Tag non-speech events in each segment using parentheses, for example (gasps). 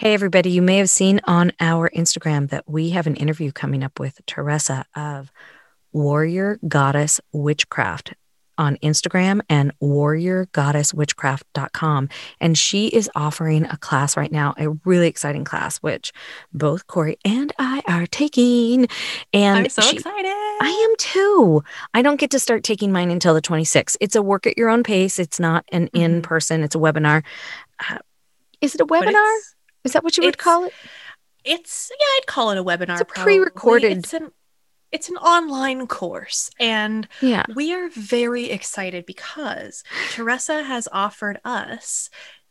Hey, everybody. You may have seen on our Instagram that we have an interview coming up with Teresa of Warrior Goddess Witchcraft on Instagram and warriorgoddesswitchcraft.com. And she is offering a class right now, a really exciting class, which both Corey and I are taking. And I'm so she- excited. I am too. I don't get to start taking mine until the 26th. It's a work at your own pace. It's not an Mhm. in person, it's a webinar. Uh, is it a webinar? Is that what you would it's- call it? It's yeah, I'd call it a webinar. It's a pre-recorded- It's an it's an online course, and Yeah. we are very excited because Teresa has offered us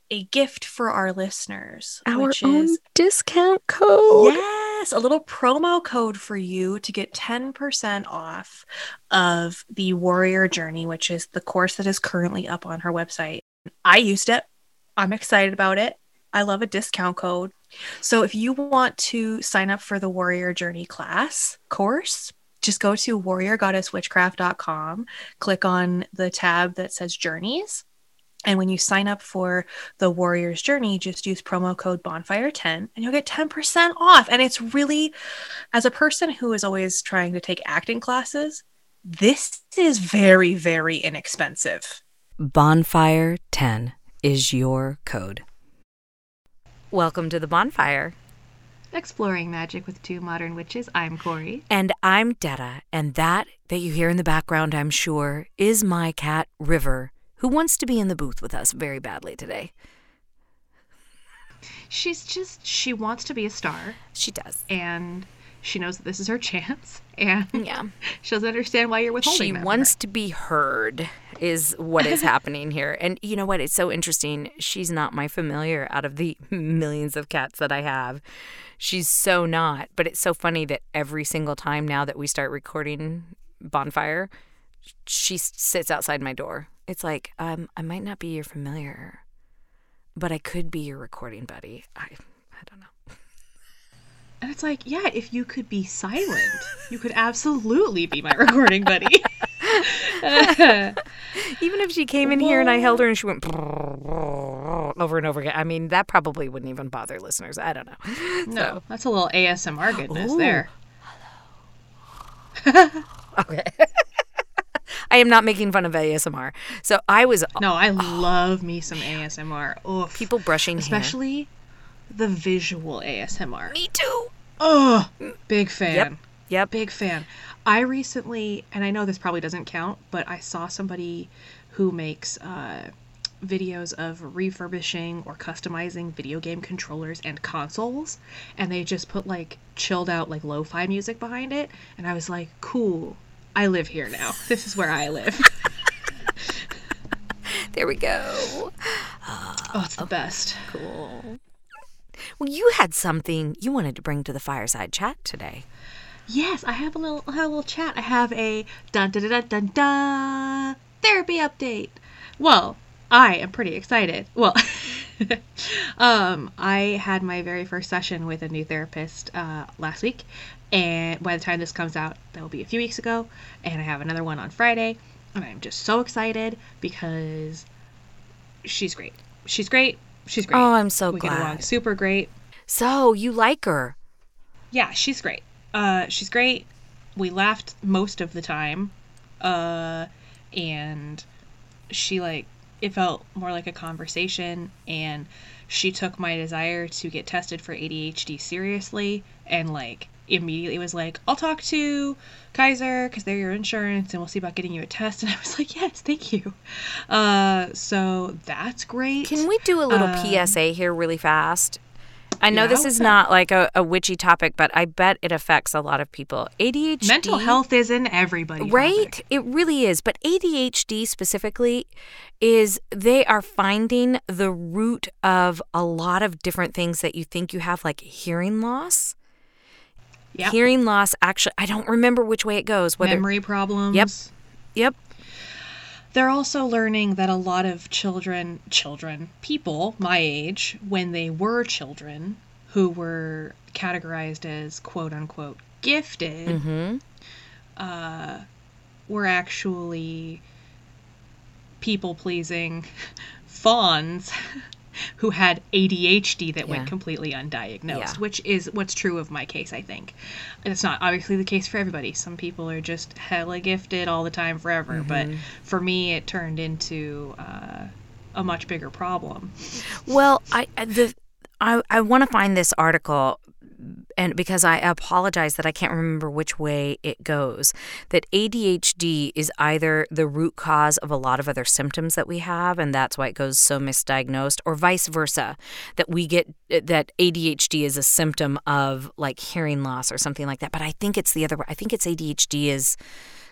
a gift for our listeners, Our which own is discount code. yes, a little promo code for you to get ten percent off of the Warrior Journey, which is the course that is currently up on her website. I used it. I'm excited about it. I love a discount code. So if you want to sign up for the Warrior Journey class course, just go to warriorgoddesswitchcraft.com, click on the tab that says Journeys. And when you sign up for the Warrior's Journey, just use promo code Bonfire10 and you'll get 10% off. And it's really, as a person who is always trying to take acting classes, this is very, very inexpensive. Bonfire 10 is your code. Welcome to the bonfire. Exploring magic with two modern witches. I'm Corey. And I'm Detta, and that that you hear in the background, I'm sure, is my cat River, who wants to be in the booth with us very badly today. She's just, she wants to be a star She does. and she knows that this is her (laughs) chance and Yeah. she doesn't understand why you're withholding her. She wants her. to be heard, is what is (laughs) happening here. And you know what? It's so interesting. She's not my familiar out of the (laughs) millions of cats that I have. She's so not. But it's so funny that every single time now that we start recording Bonfire, she sits outside my door. It's like, um, I might not be your familiar, but I could be your recording buddy. I, I don't know. And it's like, yeah, if you could be silent, you could absolutely be my recording buddy. (laughs) Even if she came in here and I held her and she went (laughs) over and over again, I mean, that probably wouldn't even bother listeners. I don't know. (laughs) no, that's a little ASMR goodness Ooh. there. Okay. I am not making fun of ASMR. So I was No, I (sighs) love me some ASMR. Oof. people brushing hair. The visual ASMR. Me too. Oh, big fan. Yep. Big fan. I recently, and I know this probably doesn't count, but I saw somebody who makes uh, videos of refurbishing or customizing video game controllers and consoles, and they just put like chilled out, like lo fi music behind it. And I was like, cool, I live here now. (laughs) This is where I live. (laughs) There we go. oh, it's the best. Cool. Well, you had something you wanted to bring to the fireside chat today. Yes, I have a little I have a little chat. I have a dun dun dun dun dun, therapy update. Well, I am pretty excited. Well, (laughs) um, I had my very first session with a new therapist uh, last week, and by the time this comes out, that will be a few weeks ago. And I have another one on Friday, and I'm just so excited because she's great. She's great. She's great. Oh, I'm so we get along glad. super great. So you like her? Yeah, she's great. Uh, she's great. We laughed most of the time, uh, and she like it felt more like a conversation. And she took my desire to get tested for ADHD seriously, and like immediately was like, "I'll talk to Kaiser because they're your insurance, and we'll see about getting you a test." (laughs) And I was like, "Yes, thank you." Uh, so that's great. Can we do a little Um, PSA here really fast? I know Yeah, this is not like a, a witchy topic, but I bet it affects a lot of people. ADHD. Mental health is in everybody. Right? It really is. But ADHD specifically is they are finding the root of a lot of different things that you think you have, like hearing loss. Yep. Hearing loss, actually, I don't remember which way it goes. Whether, Memory problems. Yep. Yep. They're also learning that a lot of children, children, people my age, when they were children, who were categorized as quote unquote gifted, Mm-hmm. uh, were actually people pleasing (laughs) fawns (laughs) who had ADHD that Yeah. went completely undiagnosed, Yeah. which is what's true of my case, I think. And it's not obviously the case for everybody. Some people are just hella gifted all the time forever, but Mm-hmm. for me, it turned into uh, a much bigger problem. Well, I I- the I I want to find this article and because I apologize that I can't remember which way it goes that ADHD is either the root cause of a lot of other symptoms that we have and that's why it goes so misdiagnosed or vice versa that we get that ADHD is a symptom of like hearing loss or something like that. But I think it's the other way I think it's ADHD is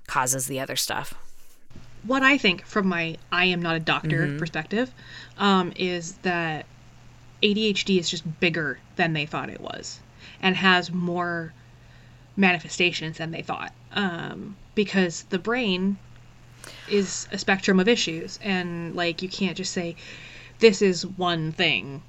causes the other stuff. What I think from my I am not a doctor Mm-hmm. perspective um, is that ADHD is just bigger than they thought it was and has more manifestations than they thought um, because the brain is a spectrum of issues and like you can't just say this is one thing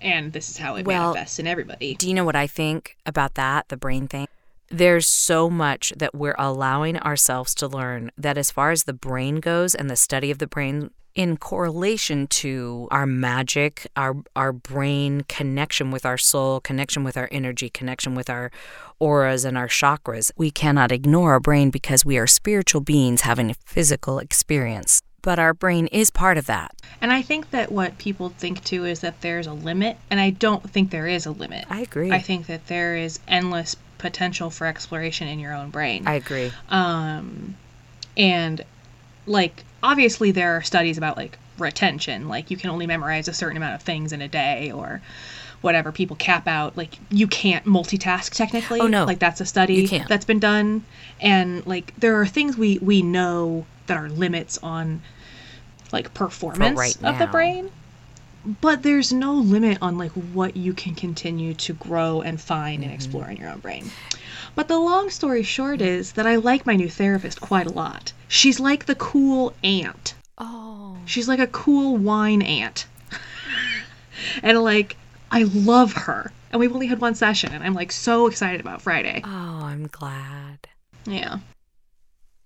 and this is how it Well, manifests in everybody. Do you know what I think about that, the brain thing? There's so much that we're allowing ourselves to learn that, as far as the brain goes and the study of the brain, in correlation to our magic, our our brain connection with our soul, connection with our energy, connection with our auras and our chakras, we cannot ignore our brain because we are spiritual beings having a physical experience. But our brain is part of that. And I think that what people think too is that there's a limit, and I don't think there is a limit. I agree. I think that there is endless potential for exploration in your own brain. I agree. um, and like obviously there are studies about like retention, like you can only memorize a certain amount of things in a day or whatever people cap out like you can't multitask technically. Oh, no. like that's a study that's been done. And like there are things we we know that are limits on like performance right of the brain but there's no limit on like what you can continue to grow and find and mm-hmm. explore in your own brain. But the long story short is that i like my new therapist quite a lot. She's like the cool aunt. Oh. she's like a cool wine aunt. (laughs) And like i love her. And we've only had one session and i'm like so excited about friday. Oh, I'm glad. yeah.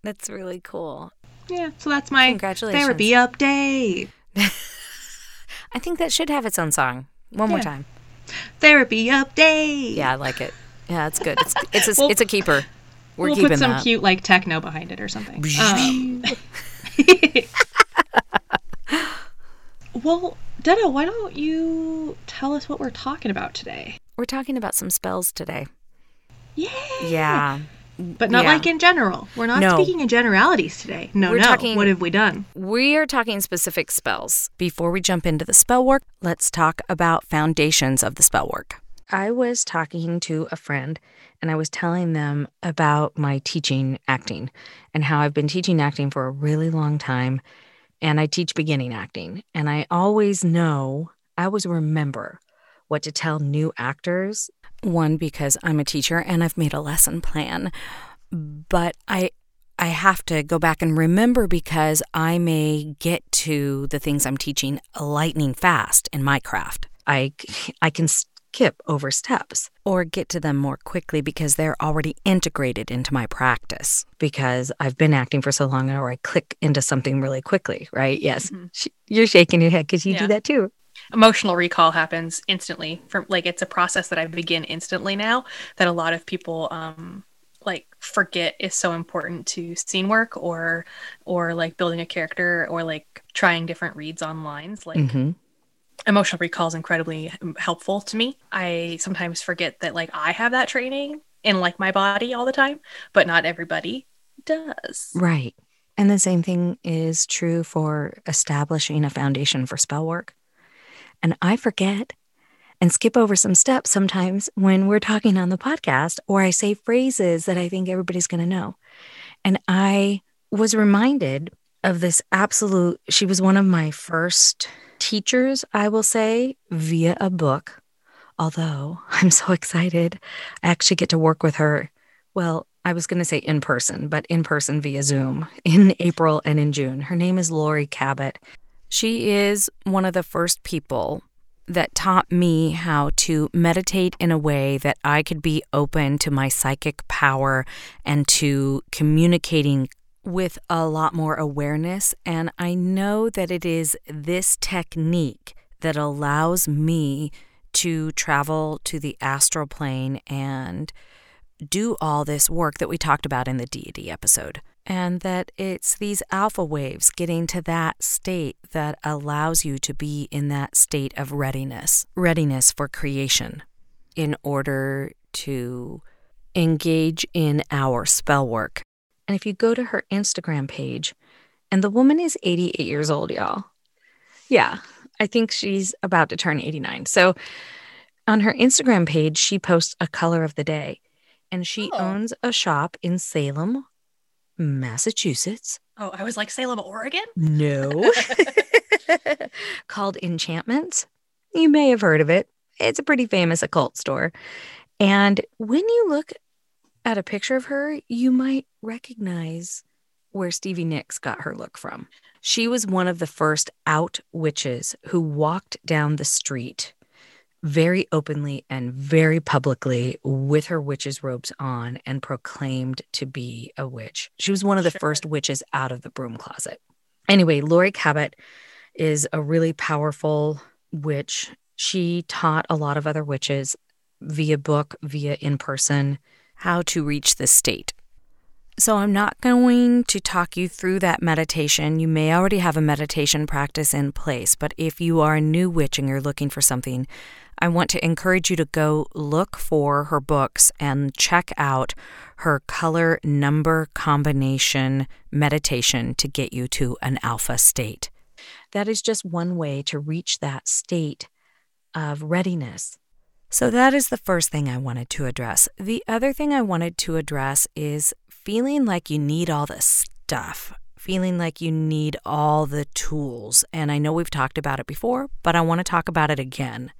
That's really cool. yeah so that's my Congratulations. therapy update (laughs) I think that should have its own song. One more time. therapy update Yeah, I like it. Yeah, it's good. It's it's a, We'll- it's a keeper. We're we'll keeping put some that. cute like techno behind it or something um, (laughs) well Detta, why don't you tell us what we're talking about today We're talking about some spells today. yeah Yeah. But not Yeah. like in general we're not No. speaking in generalities today no We're no talking- what have we done We are talking specific spells. Before we jump into the spell work, let's talk about foundations of the spell work. I was talking to a friend and I was telling them about my teaching acting and how I've been teaching acting for a really long time and I teach beginning acting. And I always know, I always remember what to tell new actors. One, because I'm a teacher and I've made a lesson plan, but I I have to go back and remember because I may get to the things I'm teaching lightning fast in my craft. I I can skip over steps or get to them more quickly because they're already integrated into my practice because I've been acting for so long or I click into something really quickly, right? Yes. Mm-hmm. Sh You're shaking your head cuz you do that too. Emotional recall happens instantly from like it's a process that i begin instantly now that a lot of people um like forget is so important to scene work or or like building a character or like trying different reads on lines like Mhm. emotional recall is incredibly helpful to me i sometimes forget that like i have that training in like my body all the time but not everybody does Right. And the same thing is true for establishing a foundation for spell work. And I forget. and skip over some steps sometimes when we're talking on the podcast, or I say phrases that I think everybody's going to know. And I was reminded of this absolute, she was one of my first teachers, I will say, via a book. Although (laughs) I'm so excited, I actually get to work with her. Well, I was going to say in person, but in person via Zoom in April and in June. Her name is Laurie Cabot. She is one of the first people that taught me how to meditate in a way that I could be open to my psychic power and to communicating with a lot more awareness. And I know that it is this technique that allows me to travel to the astral plane and do all this work that we talked about in the deity episode. And that it's these alpha waves getting to that state that allows you to be in that state of readiness, readiness for creation, in order to engage in our spell work. And if you go to her Instagram page, and the woman is 88 years old, y'all. Yeah, I think she's about to turn 89. So on her Instagram page, she posts a color of the day and she oh. owns a shop in Salem, Massachusetts. Oh, I was like Salem, Oregon? No. (laughs) Called Enchantments. You may have heard of it. It's a pretty famous occult store. And when you look at a picture of her, you might recognize where Stevie Nicks got her look from. She was one of the first out witches who walked down the street very openly and very publicly with her witch's robes on and proclaimed to be a witch. She was one of the sure. first witches out of the broom closet. Anyway, Laurie Cabot is a really powerful witch. She taught a lot of other witches via book, via in person, how to reach this state. So, I'm not going to talk you through that meditation. You may already have a meditation practice in place, but if you are a new witch and you're looking for something, I want to encourage you to go look for her books and check out her color number combination meditation to get you to an alpha state. That is just one way to reach that state of readiness. So, that is the first thing I wanted to address. The other thing I wanted to address is feeling like you need all the stuff, feeling like you need all the tools. And I know we've talked about it before, but I want to talk about it again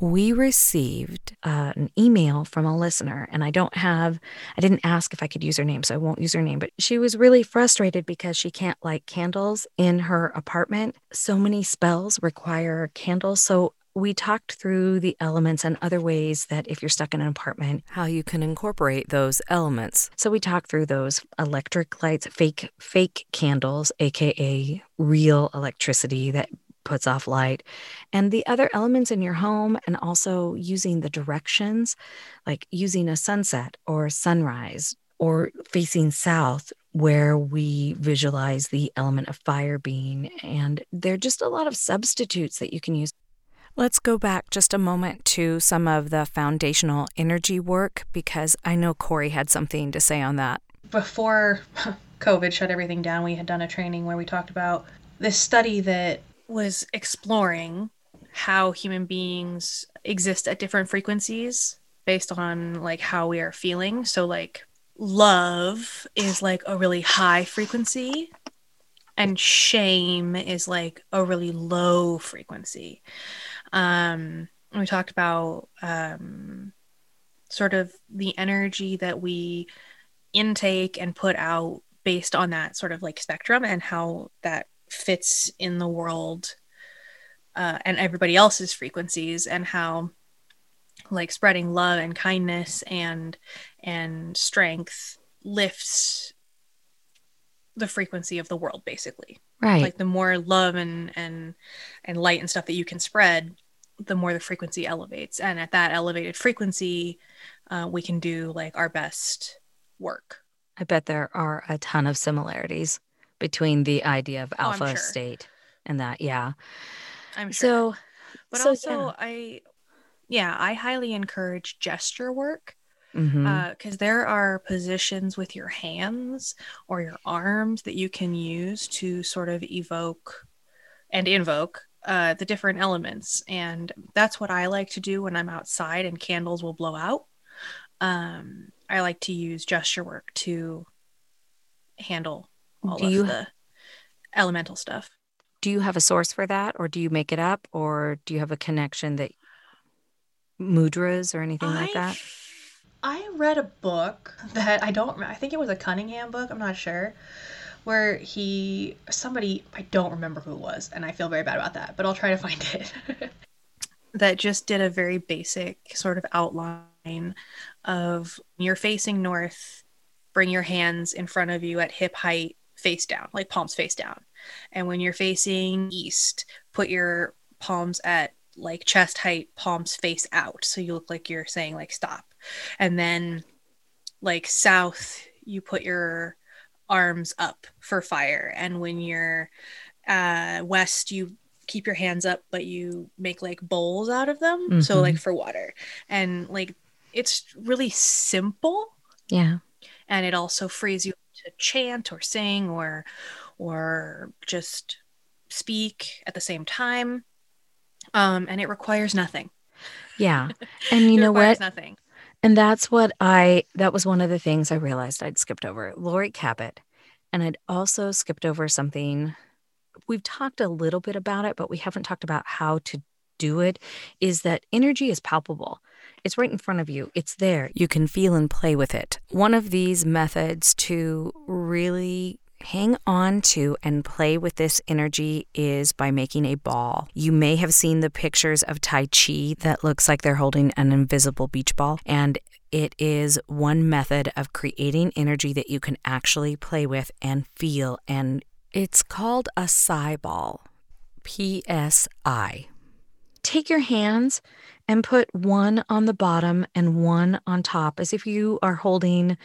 we received uh, an email from a listener, and I don't have, I didn't ask if I could use her name, so I won't use her name, but she was really frustrated because she can't light candles in her apartment. So many spells require candles. So we talked through the elements and other ways that if you're stuck in an apartment, how you can incorporate those elements. So we talked through those electric lights, fake fake candles, aka real electricity that puts off light, and the other elements in your home, and also using the directions, like using a sunset or sunrise or facing south where we visualize the element of fire being. And there are just a lot of substitutes that you can use. Let's go back just a moment to some of the foundational energy work because I know Corey had something to say on that. Before (laughs) COVID shut everything down, we had done a training where we talked about this study that was exploring how human beings exist at different frequencies based on like how we are feeling. So like love is like a really high frequency and shame is like a really low frequency. Um we talked about um sort of the energy that we intake and put out based on that sort of like spectrum and how that fits in the world uh, and everybody else's frequencies and how like spreading love and kindness and and strength lifts the frequency of the world basically. Right. Like the more love and and and light and stuff that you can spread the more the frequency elevates. And at that elevated frequency uh, we can do like our best work. I bet there are a ton of similarities between the idea of oh, alpha oh, sure. state and that. Yeah. I'm sure. So, but so, also, yeah. I, yeah, I highly encourage gesture work because mm-hmm. uh, there are positions with your hands or your arms that you can use to sort of evoke and invoke uh, the different elements. And that's what I like to do when I'm outside and candles will blow out. Um, I like to use gesture work to handle all Do of you- the elemental stuff. Do you have a source for that, or do you make it up, or do you have a connection that mudras or anything like that? I read a book that I don't. I think it was a Cunningham book. I'm not sure. Where he somebody I don't remember who it was, and I feel very bad about that. But I'll try to find it. (laughs) that just did a very basic sort of outline of you're facing north. Bring your hands in front of you at hip height, face down, like palms face down. And when you're facing east, put your palms at like chest height, palms face out. So you look like you're saying like stop. And then like south, you put your arms up for fire. And when you're uh west, you keep your hands up, but you make like bowls out of them. So Mhm. like for water. And like it's really simple Yeah. and it also frees you chant or sing or or just speak at the same time um and it requires nothing Yeah. (laughs) And you it know requires what? nothing And that's what I, that was one of the things I realized I'd skipped over Laurie Cabot. And I'd also skipped over something. We've talked a little bit about it, but we haven't talked about how to do it. Is that energy is palpable? It's right in front of you, it's there. You can feel and play with it. One of these methods to really hang on to and play with this energy is by making a ball. You may have seen the pictures of Tai Chi that looks like they're holding an invisible beach ball, and it is one method of creating energy that you can actually play with and feel. And it's called a Psi ball. P S I. Take your hands and put one on the bottom and one on top as if you are holding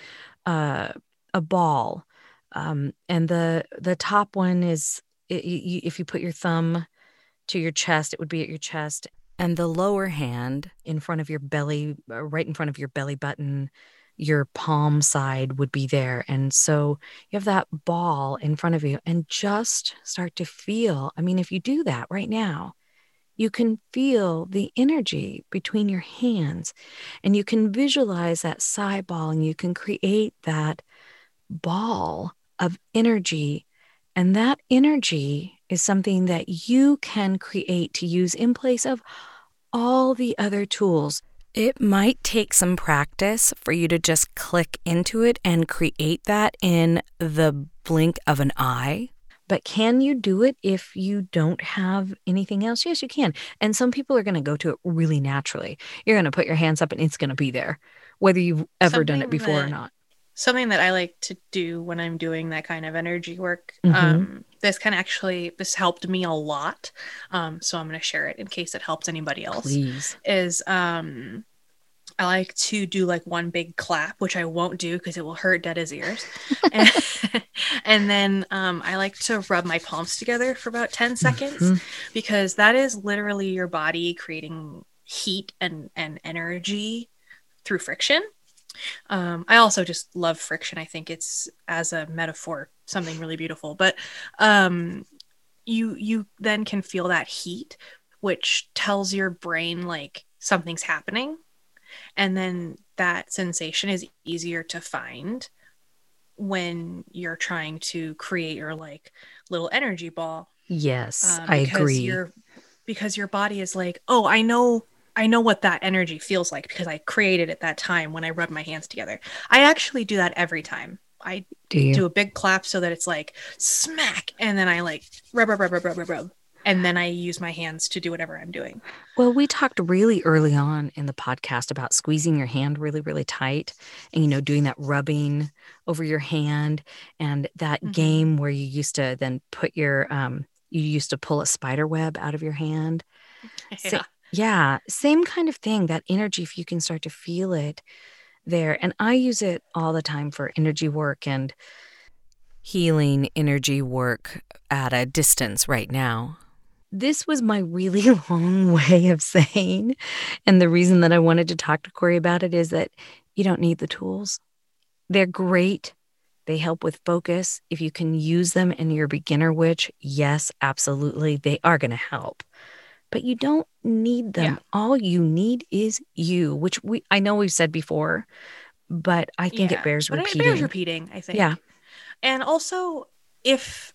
uh, a ball um, and the the top one is if you put your thumb to your chest, it would be at your chest, and the lower hand in front of your belly, uh, right in front of your belly button, your palm side would be there, and so you have that ball in front of you, and just start to feel. I mean, if you do that right now. You can feel the energy between your hands and you can visualize that psi ball and you can create that ball of energy. And that energy is something that you can create to use in place of all the other tools. It might take some practice for you to just click into it and create that in the blink of an eye. But can you do it if you don't have anything else? Yes, you can. And some people are going to go to it really naturally. You're going to put your hands up and it's going to be there, whether you've ever done it Something before or not. something that i like to do when i'm doing that kind of energy work Mhm. um this kind of actually this helped me a lot um so i'm going to share it in case it helps anybody else Please. is um I like to do like one big clap, which I won't do because it will hurt Detta's ears. (laughs) and, (laughs) and then um, I like to rub my palms together for about 10 seconds Mhm. because that is literally your body creating heat and, and energy through friction. Um, I also just love friction. I think it's as a metaphor something really beautiful. But um, you you then can feel that heat, which tells your brain like something's happening, and then that sensation is easier to find when you're trying to create your like little energy ball Yes, um, I because agree. Your, because your body is like, oh, I know, I know what that energy feels like because I created it that time when I rub my hands together. I actually do that every time. I Do do a big clap so that it's like smack, and then I like rub, rub, rub, rub, rub, rub, rub, and then I use my hands to do whatever I'm doing. Well, we talked really early on in the podcast about squeezing your hand really, really tight and, you know, doing that rubbing over your hand and that Mhm. game where you used to then put your, um, you used to pull a spider web out of your hand. (laughs) So- Yeah. Yeah, same kind of thing. That energy, if you can start to feel it there. And I use it all the time for energy work and healing energy work at a distance right now. This was my really (laughs) long way of saying, and the reason that I wanted to talk to Corey about it is that you don't need the tools. They're great They help with focus. If you can use them in your beginner witch, yes, absolutely, they are going to help. But you don't need them. Yeah. All you need is you, which we I know we've said before, but I think Yeah, it bears repeating. It bears repeating, I think. Yeah. And also, if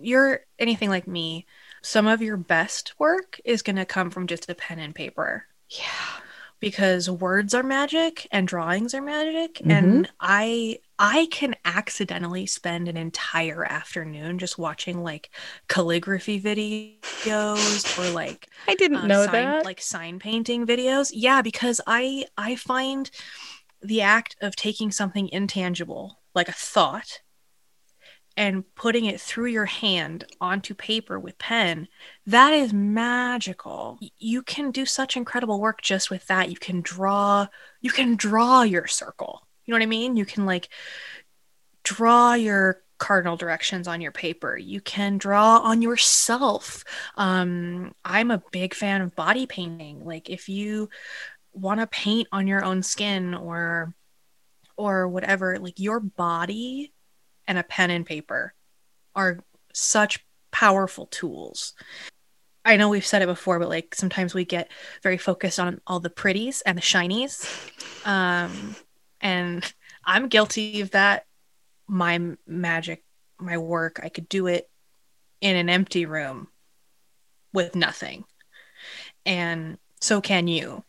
you're anything like me, some of your best work is going to come from just a pen and paper yeah. because words are magic and drawings are magic Mm-hmm. and I I can accidentally spend an entire afternoon just watching like calligraphy videos or like I didn't uh, know sign, that. like sign painting videos. Yeah, because I I find the act of taking something intangible, like a thought, and putting it through your hand onto paper with pen, that is magical. You can do such incredible work just with that. You can draw, you can draw your circle. You know what I mean? You can like draw your cardinal directions on your paper. You can draw on yourself. Um, I'm a big fan of body painting. Like if you want to paint on your own skin or or whatever, like your body and a pen and paper are such powerful tools. I know we've said it before, but like sometimes we get very focused on all the pretties and the shinies. (laughs) Um, and I'm guilty of that. My magic, my work, I could do it in an empty room with nothing. And so can you.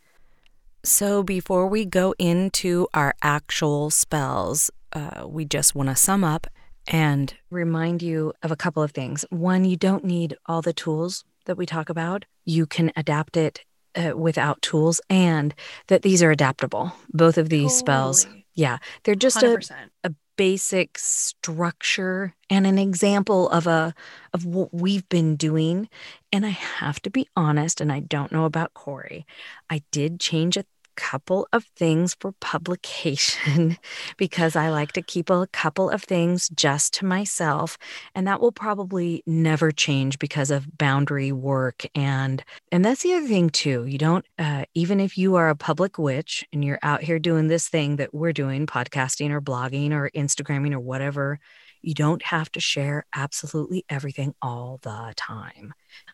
So, before we go into our actual spells, uh, we just want to sum up and remind you of a couple of things. One, you don't need all the tools that we talk about, you can adapt it uh, without tools, and that these are adaptable. Both of these spells, yeah, they're just a 100%. a basic structure and an example of a of what we've been doing and i have to be honest and i don't know about corey i did change a couple of things for publication (laughs) because i like to keep a couple of things just to myself and that will probably never change because of boundary work and and that's the other thing too you don't uh, even if you are a public witch and you're out here doing this thing that we're doing podcasting or blogging or instagramming or whatever you don't have to share absolutely everything all the time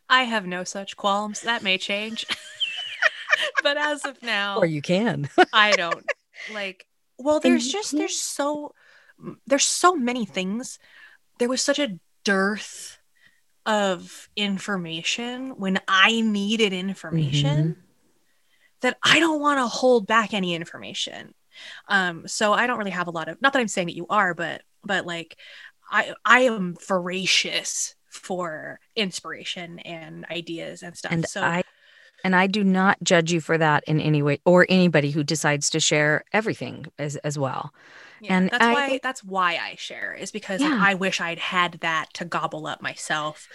I have no such qualms. That may change. (laughs) but as of (laughs) now, or you can I (laughs) don't like well there's just there's so there's so many things. There was such a dearth of information when I needed information that I don't want to hold back any information. Um so I don't really have a lot of not that I'm saying that you are but but like I I am voracious for inspiration and ideas and stuff. and so i and i do not judge you for that in any way or anybody who decides to share everything as as well Yeah, And that's I- why that's why I share is because Yeah. I wish I'd had that to gobble up myself.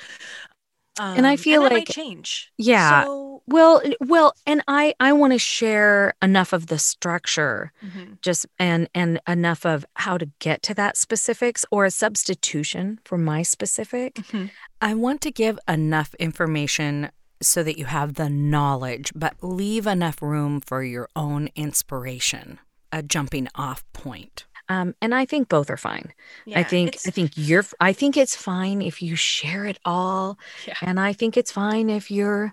Um, And I feel that might like- change. Yeah. So, well well and i i want to share enough of the structure mhm. just and and enough of how to get to that specifics or a substitution for my specific Mhm. i want to give enough information so that you have the knowledge but leave enough room for your own inspiration a jumping off point um, and I think both are fine. I think I think you're. I think it's fine if you share it all, Yeah. and I think it's fine if you're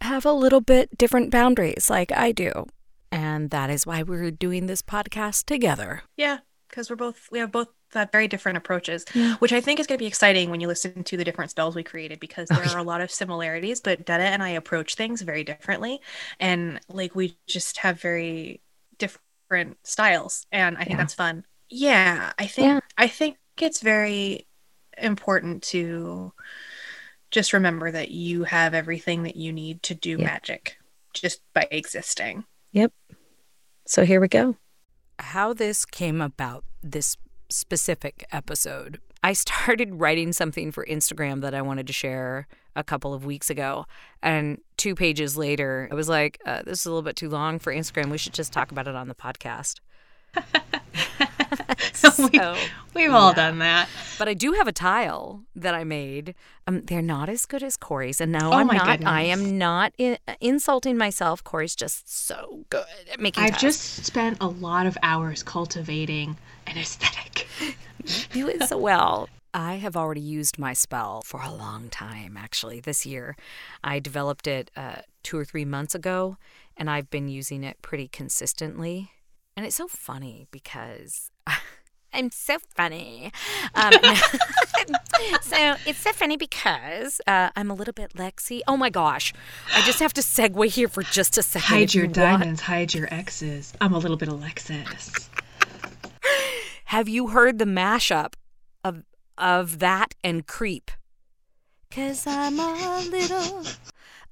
have a little bit different boundaries, like I do, and that is why we're doing this podcast together. yeah, because we're both we have both that very different approaches, Yeah. which I think is going to be exciting when you listen to the different spells we created because Oh, there yeah. are a lot of similarities, but Detta and I approach things very differently, and like we just have very different styles, and I think Yeah. that's fun. Yeah, I think Yeah. I think it's very important to just remember that you have everything that you need to do Yeah. magic just by existing. Yep. So here we go. How this came about, this specific episode. I started (laughs) writing something for Instagram that I wanted to share a couple of weeks ago. And two pages later, I was like, uh, this is a little bit too long for Instagram. We should just talk about it on the podcast. (laughs) We- So- We've all Yeah. done that. But I do have a tile that I made. Um, they're not as good as Corey's, and no, Oh I'm not. I am not in, insulting myself. Corey's just so good at making. I've tiles. just spent a lot of hours cultivating an aesthetic. do it so well. I have already used my spell for a long time, actually, this year. I developed it uh, two or three months ago, and I've been using it pretty consistently. And it's so funny because (laughs) I'm so funny. Um, (laughs) so it's so funny because uh, I'm a little bit Lexi. Oh my gosh. I just have to segue here for just a second. Hide your you diamonds, hide your exes. I'm a little bit Alexis. Have you heard the mashup of of that and creep? Cause I'm a little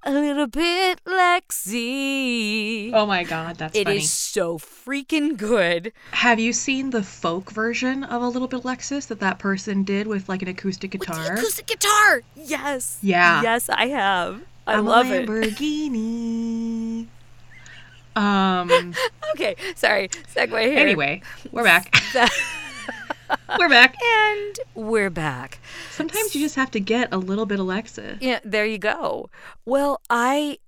a little bit Lexi. Oh my god, that's It funny. is so freaking good. Have you seen the folk version of a little bit Alexis that that person did with like an acoustic guitar? With the acoustic guitar. Yes. Yeah. Yes, I have. I I'm love a it. Um. (laughs) Okay, sorry. Segue here. Anyway, we're back. (laughs) we're back. and we're back. Sometimes you just have to get a little bit Alexis. Yeah, there you go. Well, I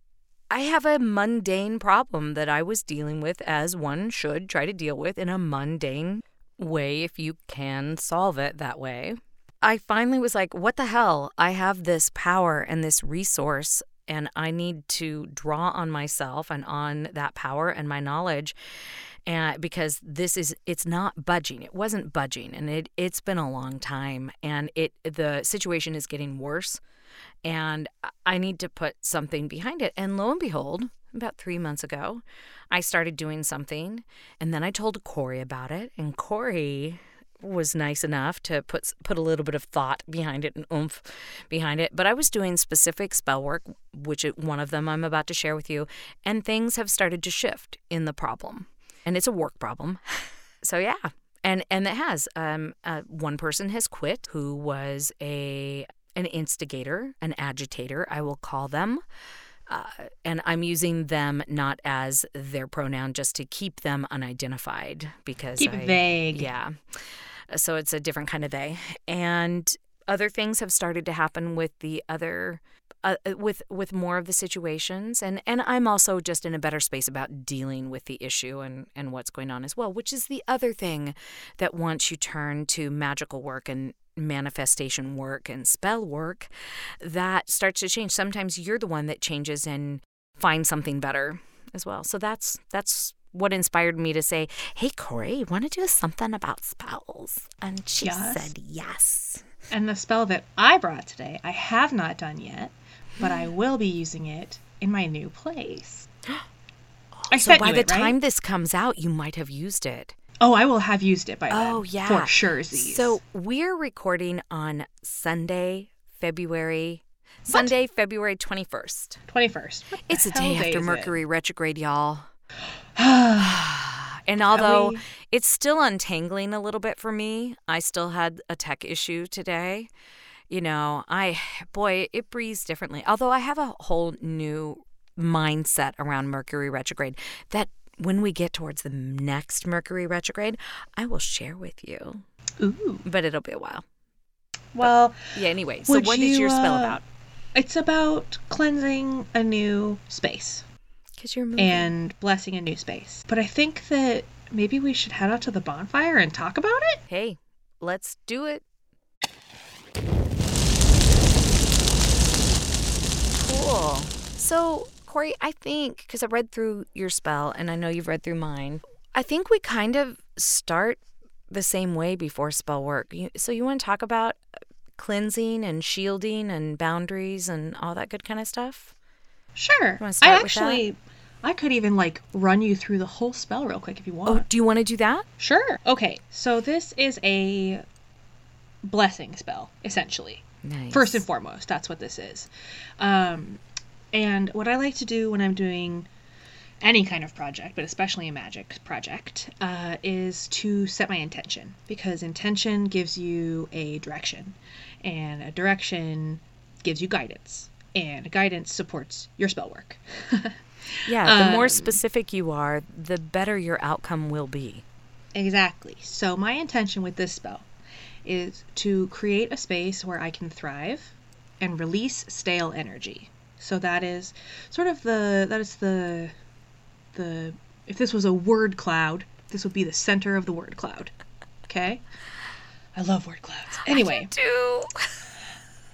I have a mundane problem that I was dealing with as one should try to deal with in a mundane way if you can solve it that way. I finally was like, what the hell? I have this power and this resource and I need to draw on myself and on that power and my knowledge and because this is it's not budging. It wasn't budging and it it's been a long time and it the situation is getting worse and I need to put something behind it. And lo and behold about 3 months ago I started doing something and then I told Corey about it and Corey was nice enough to put put a little bit of thought behind it and oomph behind it. But I was doing specific spell work, which one of them I'm about to share with you, and things have started to shift in the problem and it's a work problem. (laughs) So yeah, and and it has. Um, uh, one person has quit who was a an instigator, an agitator, I will call them. Uh, and I'm using them not as their pronoun just to keep them unidentified because keep I, it vague. Yeah. So it's a different kind of they. And other things have started to happen with the other uh, uh, with with more of the situations and and I'm also just in a better space about dealing with the issue and and what's going on as well which is the other thing that once you turn to magical work and manifestation work and spell work that starts to change sometimes you're the one that changes and finds something better as well so that's that's what inspired me to say, Hey, Corey, want to do something about spells? And she yes. said yes. And the spell that I brought today, I have not done yet but I (gasps) will be using it in my new place. (gasps) I so by the it, time this comes out, you might have used it. Oh, I will have used it by then. Oh, yeah. For sure. So we're recording on Sunday, February what? Sunday, February 21st. 21st. It's a day after Mercury it? retrograde, y'all. (sighs) and although we... it's still untangling a little bit for me, I still had a tech issue today you know, I, boy, it breathes differently. Although I have a whole new mindset around Mercury retrograde that when we get towards the next Mercury retrograde, I will share with you. Ooh. But it'll be a while. Well, but, yeah, anyway. So, what you, is your spell uh, about? It's about cleansing a new space. Because you're moving. And blessing a new space. But I think that maybe we should head out to the bonfire and talk about it. Hey, let's do it. Cool. So, Corey, I think, because I read through your spell and I know you've read through mine, I think we kind of start the same way before spell work. so, you want to talk about cleansing and shielding and boundaries and all that good kind of stuff? Sure. I actually. I could even like run you through the whole spell real quick if you want. Oh, do you want to do that? Sure. Okay. So this is a blessing spell essentially. Nice. First and foremost, that's what this is. Um, and what I like to do when I'm doing any kind of project, but especially a magic project, uh, is to set my intention because intention gives you a direction, and a direction gives you guidance, and guidance supports your spell work. (laughs) yeah, the um, more specific you are, the better your outcome will be. Exactly. So, my intention with this spell is to create a space where I can thrive and release stale energy. So that is sort of the that is the the if this was a word cloud, this would be the center of the word cloud. Okay? I love word clouds. Anyway, Do. (laughs)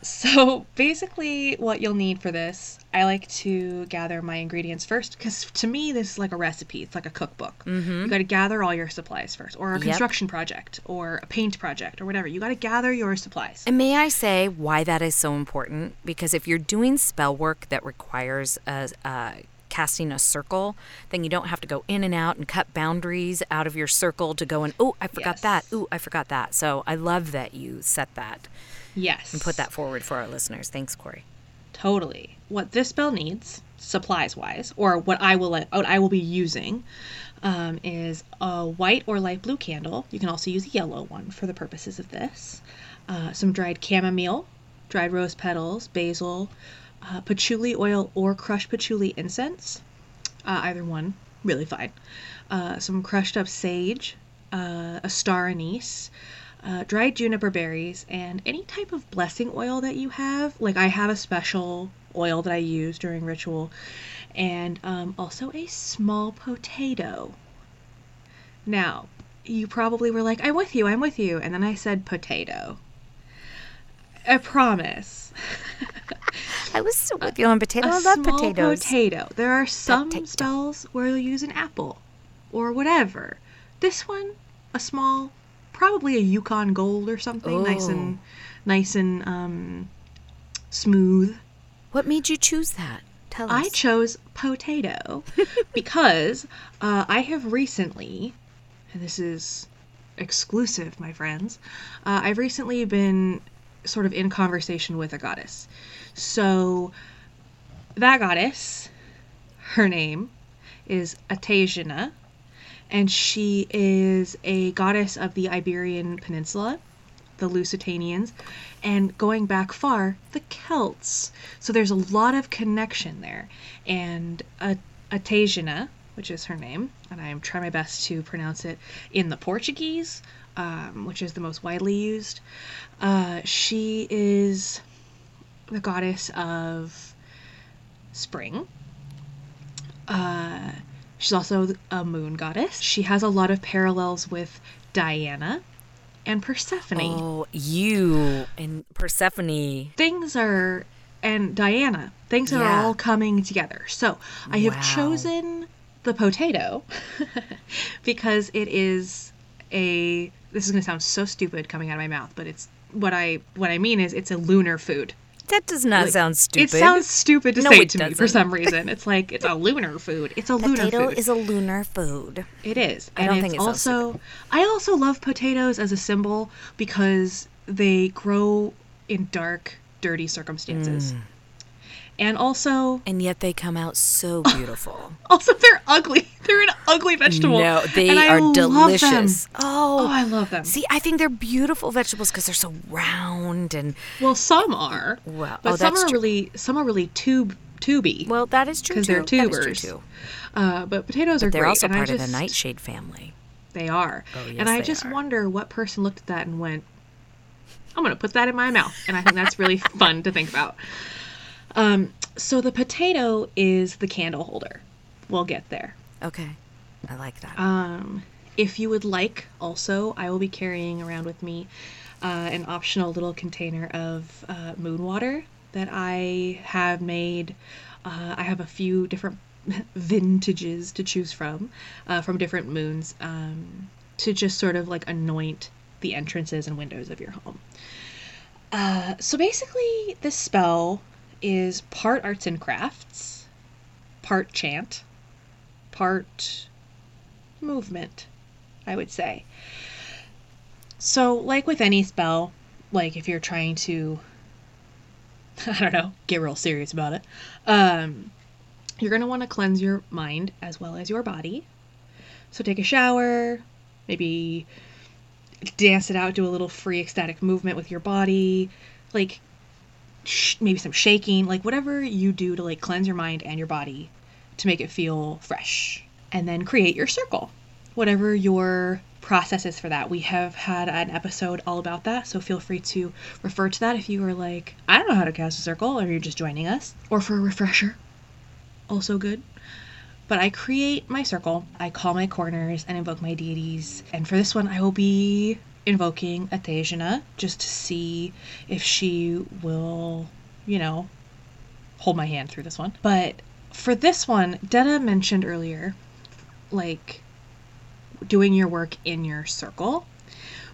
so basically, what you'll need for this, I like to gather my ingredients first because to me, this is like a recipe. It's like a cookbook. You got to gather all your supplies first, or a Yep. construction project, or a paint project, or whatever. You got to gather your supplies. And may I say why that is so important? Because if you're doing spell work that requires a, uh, casting a circle, then you don't have to go in and out and cut boundaries out of your circle to go and, oh, I forgot that. Oh, I forgot that. So I love that you set that Yes. and put that forward for our listeners. Thanks, Corey. Totally. What this spell needs, supplies wise, or what I will what I will be using, um, is a white or light blue candle. You can also use a yellow one for the purposes of this. Uh, some dried chamomile, dried rose petals, basil, uh, patchouli oil or crushed patchouli incense. Uh, either one, really fine. Uh, some crushed up sage, uh, a star anise, uh, dried juniper berries, and any type of blessing oil that you have. Like I have a special oil that I use during ritual, and um, also a small potato. Now, you probably were like, I'm with you, I'm with you. And then I said potato. I promise. (laughs) I was still with you on potato. A I love small potatoes. potato. There are some Potato. spells where you'll use an apple or whatever. This one, a small, probably a Yukon Gold or something, nice and Oh. nice and um, smooth. What made you choose that? Tell us. I chose potato (laughs) because uh, I have recently, and this is exclusive, my friends, uh, I've recently been sort of in conversation with a goddess. So that goddess, her name is Atasiana, and she is a goddess of the Iberian Peninsula, the Lusitanians, and going back far, the Celts. So there's a lot of connection there. And Atasiana, which is her name, and I am trying my best to pronounce it in the Portuguese, um, which is the most widely used. Uh, she is the goddess of spring. Uh, she's also a moon goddess. She has a lot of parallels with Diana and Persephone. Oh, you and Persephone. Things are, and Diana, things are Yeah. all coming together. So I have Wow. chosen the potato (laughs) because it is a. This is going to sound so stupid coming out of my mouth, but it's what I what I mean is it's a lunar food. That does not Like, sound stupid. It sounds stupid to No, say it to me for some (laughs) reason. It's like it's a lunar food. It's a lunar food. Potato food. is a lunar food. It is. I and don't it's think it sounds also I also love potatoes as a symbol because they grow in dark, dirty Mm. And also And yet they come out so (laughs) beautiful. also they're ugly. They're an ugly vegetable. no, they And I are delicious. Oh, Oh, I love them. see, I think they're beautiful vegetables because they're so round and Well, some are. Well, but oh, some that's are true. really some are really tube tuby. well, that is true because they're That is true, tubers. too. uh, but potatoes are They're great. also and I part of the nightshade family. They are. Oh, yes, and I just are. wonder what person looked at that and went, I'm going to put that in my mouth. And I think that's really fun to think about. Um, so the potato is the candle holder. We'll get there. Okay, I like that. Um, if you would like, also, I will be carrying around with me uh, an optional little container of uh, moon water that I have made. Uh, I have a few different (laughs) vintages to choose from, uh, from different moons, um, to just sort of like anoint the entrances and windows of your home. Uh, so basically, this spell is part arts and crafts, part chant, part movement, I would say. So, like with any spell, like if you're trying to, (laughs) I don't know, get real serious about it, um, you're going to want to cleanse your mind as well as your body. So, take a shower, maybe dance it out, do a little free ecstatic movement with your body, like sh- maybe some shaking, like whatever you do to like cleanse your mind and your body to make it feel fresh. And then create your circle. Whatever your process is for that. We have had an episode all about that, so feel free to refer to that if you are like, I don't know how to cast a circle, or you're just joining us. Or for a refresher. Also good. But I create my circle, I call my corners and invoke my deities. And for this one, I will be invoking Athena just to see if she will, you know, hold my hand through this one. But for this one, Detta mentioned earlier, like doing your work in your circle.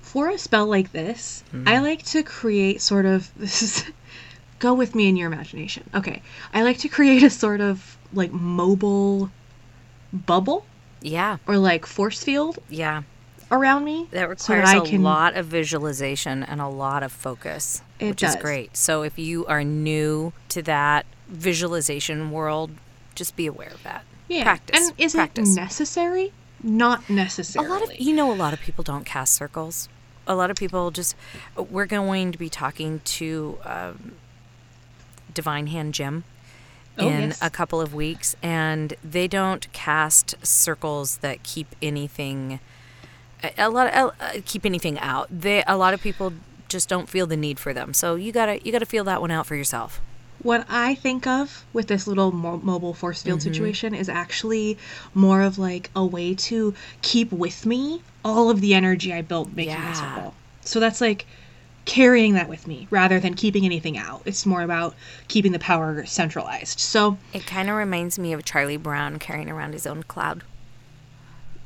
For a spell like this, I mm. like to create sort of (laughs) this is go with me in your imagination. Okay. I like to create a sort of like mobile bubble Yeah, or like force field yeah. Around me. That so requires I a can- lot of visualization and a lot of focus, It which is great. So if you are new to that visualization world, just be aware of that. Yeah. Practice. And is practice. it necessary? Not necessary. a lot of you know a lot of people don't cast circles. A lot of people just we're going to be talking to um, Divine Hand Jim Oh, in yes. a couple of weeks, and they don't cast circles that keep anything. A, a lot of, uh, keep anything out. They a lot of people just don't feel the need for them. So you gotta you gotta feel that one out for yourself. What I think of with this little mo- mobile force field Mm-hmm. situation is actually more of like a way to keep with me all of the energy I built making my Yeah. circle. So that's like carrying that with me rather than keeping anything out. It's more about keeping the power centralized. So, It kind of reminds me of Charlie Brown carrying around his own cloud.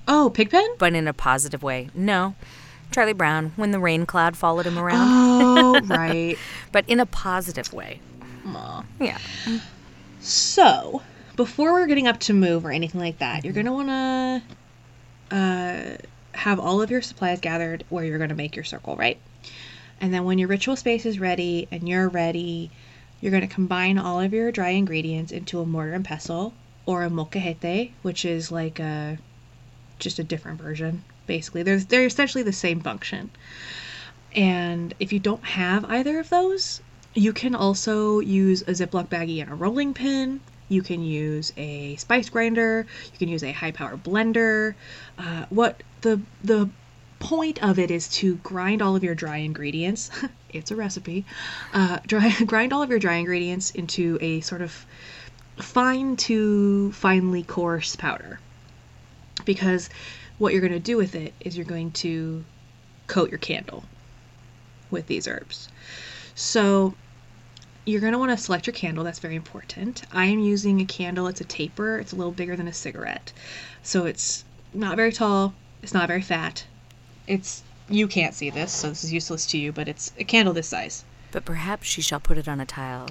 Oh, Pigpen? but in a positive way. No, Charlie Brown, when the rain cloud followed him around, Oh, (laughs) right. but in a positive way. Yeah. So, before we're getting up to move or anything like that, you're going to want to uh, have all of your supplies gathered where you're going to make your circle, right? And then when your ritual space is ready and you're ready, you're going to combine all of your dry ingredients into a mortar and pestle or a molcajete, which is like a just a different version. Basically, they're they're essentially the same function. And if you don't have either of those, you can also use a Ziploc baggie and a rolling pin. You can use a spice grinder. You can use a high power blender. Uh, what the the point of it is to grind all of your dry ingredients. (laughs) it's a recipe. Uh, dry, (laughs) grind all of your dry ingredients into a sort of fine to finely coarse powder. Because what you're going to do with it is you're going to coat your candle with these herbs. So you're going to want to select your candle. That's very important. I am using a candle. It's a taper. It's a little bigger than a cigarette. So it's not very tall. It's not very fat. It's you can't see this, so this is useless to you, but it's a candle this size. But perhaps she shall put it on a tile.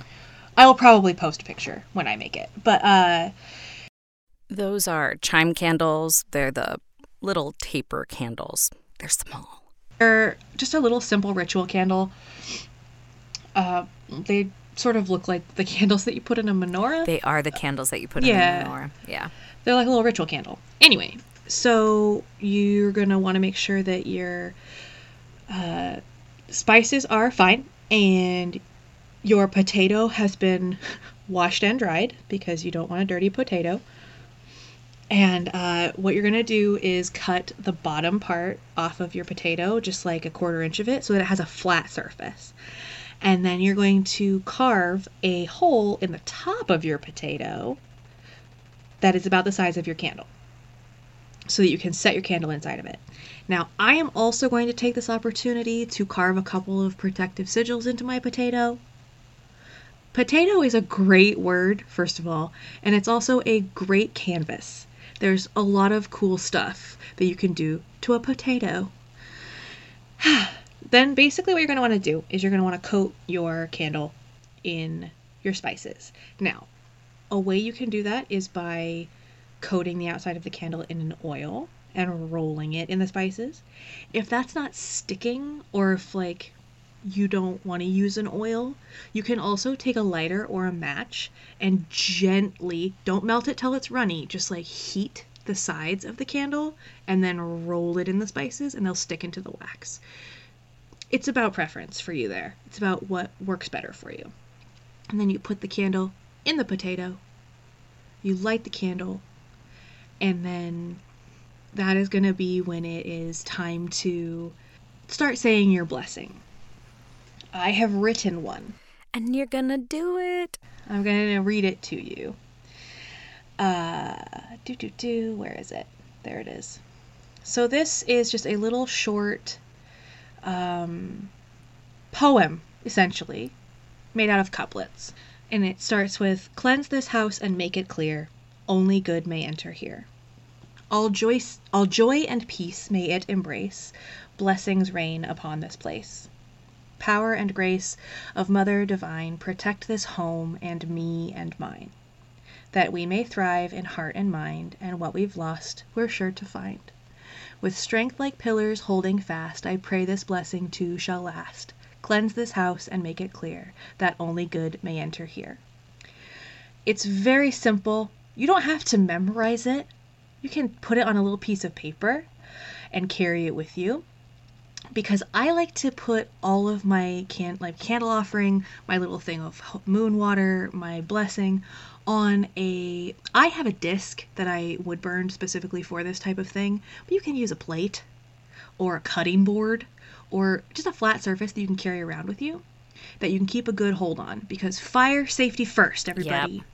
I will probably post a picture when I make it. But uh Those are chime candles. They're the little taper candles. They're small. they're just a little simple ritual candle. Uh they sort of look like the (laughs) candles that you put in a menorah. They are the candles that you put Yeah. in a menorah. Yeah. They're like a little ritual candle. Anyway, so you're gonna want to make sure that your uh, spices are fine and your potato has been (laughs) washed and dried because you don't want a dirty potato. And uh, what you're gonna do is cut the bottom part off of your potato, just like a quarter inch of it, so that it has a flat surface. And then you're going to carve a hole in the top of your potato that is about the size of your candle so that you can set your candle inside of it. Now, I am also going to take this opportunity to carve a couple of protective sigils into my potato. Potato is a great word, first of all, and it's also a great canvas. There's a lot of cool stuff that you can do to a potato. (sighs) then, basically, what you're going to want to do is you're going to want to coat your candle in your spices. Now, a way you can do that is by coating the outside of the candle in an oil and rolling it in the spices. If that's not sticking, or if like you don't want to use an oil, you can also take a lighter or a match and gently, don't melt it till it's runny, just like heat the sides of the candle and then roll it in the spices and they'll stick into the wax. It's about preference for you there. It's about what works better for you. And then you put the candle in the potato, you light the candle, and then that is going to be when it is time to start saying your blessing. I have written one. And you're gonna do it. I'm to read it to you. Uh, do do do. Where is it? There it is. So this is just a little short um, poem, essentially, made out of couplets. And it starts with Cleanse this house and make it clear, only good may enter here. All joy, all joy and peace may it embrace, blessings rain upon this place. Power and grace of Mother Divine protect this home and me and mine, that we may thrive in heart and mind, and what we've lost we're sure to find. With strength like pillars holding fast, I pray this blessing too shall last. Cleanse this house and make it clear that only good may enter here. It's very simple. You don't have to memorize it. You can put it on a little piece of paper and carry it with you. Because I like to put all of my can like candle offering, my little thing of moon water, my blessing on a I have a disc that I would burn specifically for this type of thing, but you can use a plate or a cutting board or just a flat surface that you can carry around with you that you can keep a good hold on because fire safety first, everybody. Yep.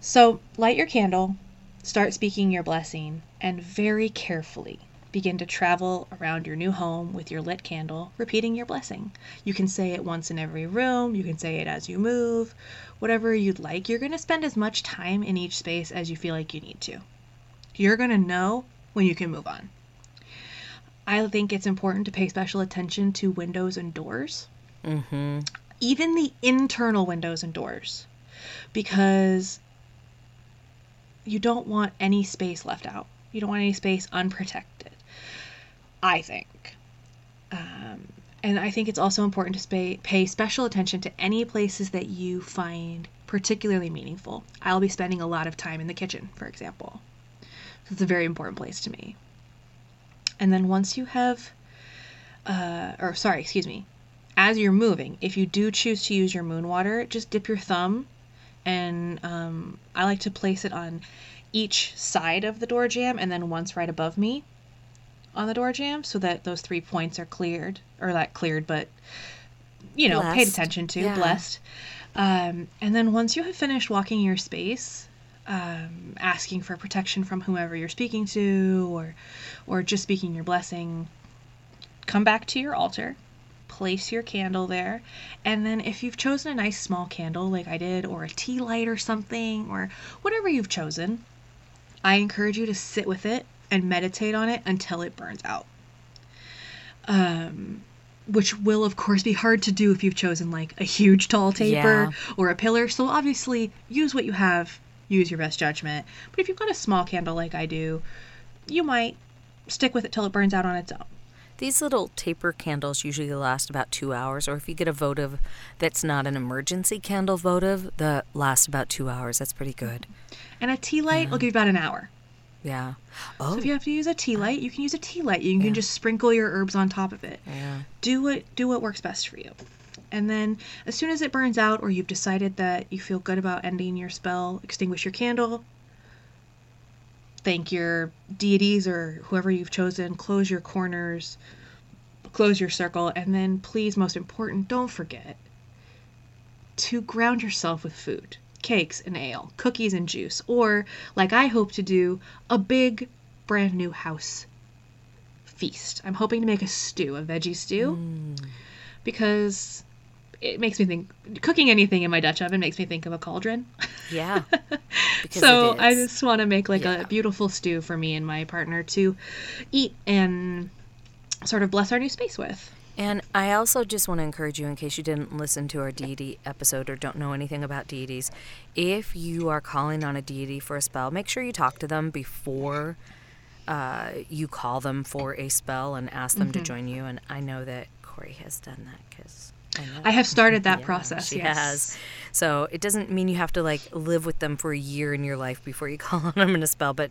So, light your candle, start speaking your blessing, and very carefully begin to travel around your new home with your lit candle, repeating your blessing. You can say it once in every room, you can say it as you move, whatever you'd like. You're going to spend as much time in each space as you feel like you need to. You're going to know when you can move on. I think it's important to pay special attention to windows and doors. Mm-hmm. Even the internal windows and doors. Because you don't want any space left out. You don't want any space unprotected. I think. Um, and I think it's also important to pay, pay special attention to any places that you find particularly meaningful. I'll be spending a lot of time in the kitchen, for example. So it's a very important place to me. And then once you have, uh, or sorry, excuse me, as you're moving, if you do choose to use your moon water, just dip your thumb, and um, I like to place it on each side of the door jamb and then once right above me on the door jamb so that those three points are cleared, or not cleared, but you know, blessed. paid attention to, yeah. blessed. Um, and then once you have finished walking your space, um, asking for protection from whomever you're speaking to or or just speaking your blessing come back to your altar place your candle there and then if you've chosen a nice small candle like i did or a tea light or something or whatever you've chosen i encourage you to sit with it and meditate on it until it burns out um which will of course be hard to do if you've chosen like a huge tall taper yeah. or a pillar so obviously use what you have use your best judgment. But if you've got a small candle like I do, you might stick with it till it burns out on its own. These little taper candles usually last about two hours, or if you get a votive that's not an emergency candle votive, that lasts about two hours. That's pretty good. And a tea light yeah. will give you about an hour. Yeah. Oh. So if oh. you have to use a tea light, you can use a tea light. You can yeah. just sprinkle your herbs on top of it. Yeah. Do what do what works best for you. And then, as soon as it burns out, or you've decided that you feel good about ending your spell, extinguish your candle, thank your deities or whoever you've chosen, close your corners, close your circle, and then please, most important, don't forget to ground yourself with food cakes and ale, cookies and juice, or, like I hope to do, a big brand new house feast. I'm hoping to make a stew, a veggie stew, mm. because it makes me think cooking anything in my Dutch oven makes me think of a cauldron. Yeah. (laughs) so I just want to make like yeah. a beautiful stew for me and my partner to eat and sort of bless our new space with. And I also just want to encourage you, in case you didn't listen to our deity episode or don't know anything about deities, if you are calling on a deity for a spell, make sure you talk to them before uh, you call them for a spell and ask them mm-hmm. to join you. And I know that Corey has done that because I, I have started that (laughs) yeah, process. She yes. has. So it doesn't mean you have to like live with them for a year in your life before you (laughs) call on them in a spell, but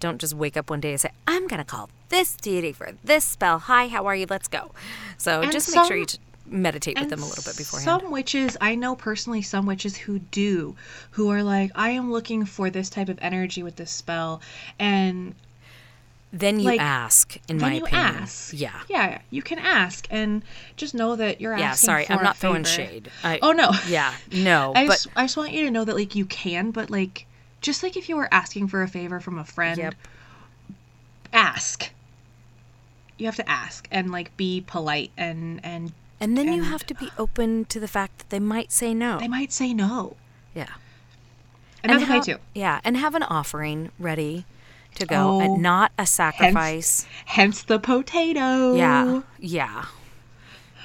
don't just wake up one day and say, "I'm gonna call this deity for this spell." Hi, how are you? Let's go. So and just some, make sure you. T- meditate with them a little bit beforehand. Some witches, I know personally some witches who do, who are like, I am looking for this type of energy with this spell, and then you like, ask, in my opinion. Ask. Yeah. Yeah, you can ask and just know that you're yeah, asking. Yeah, sorry, I'm not throwing shade. I, oh no. (laughs) Yeah, no. I but, just I just want you to know that like you can, but like just like if you were asking for a favor from a friend, yep. ask. you have to ask and like be polite and and And then you have to be open to the fact that they might say no. they might say no. yeah. And, that's ha- okay too. Yeah, and have an offering ready to go Oh, and not a sacrifice. Hence the potato. Yeah. Yeah.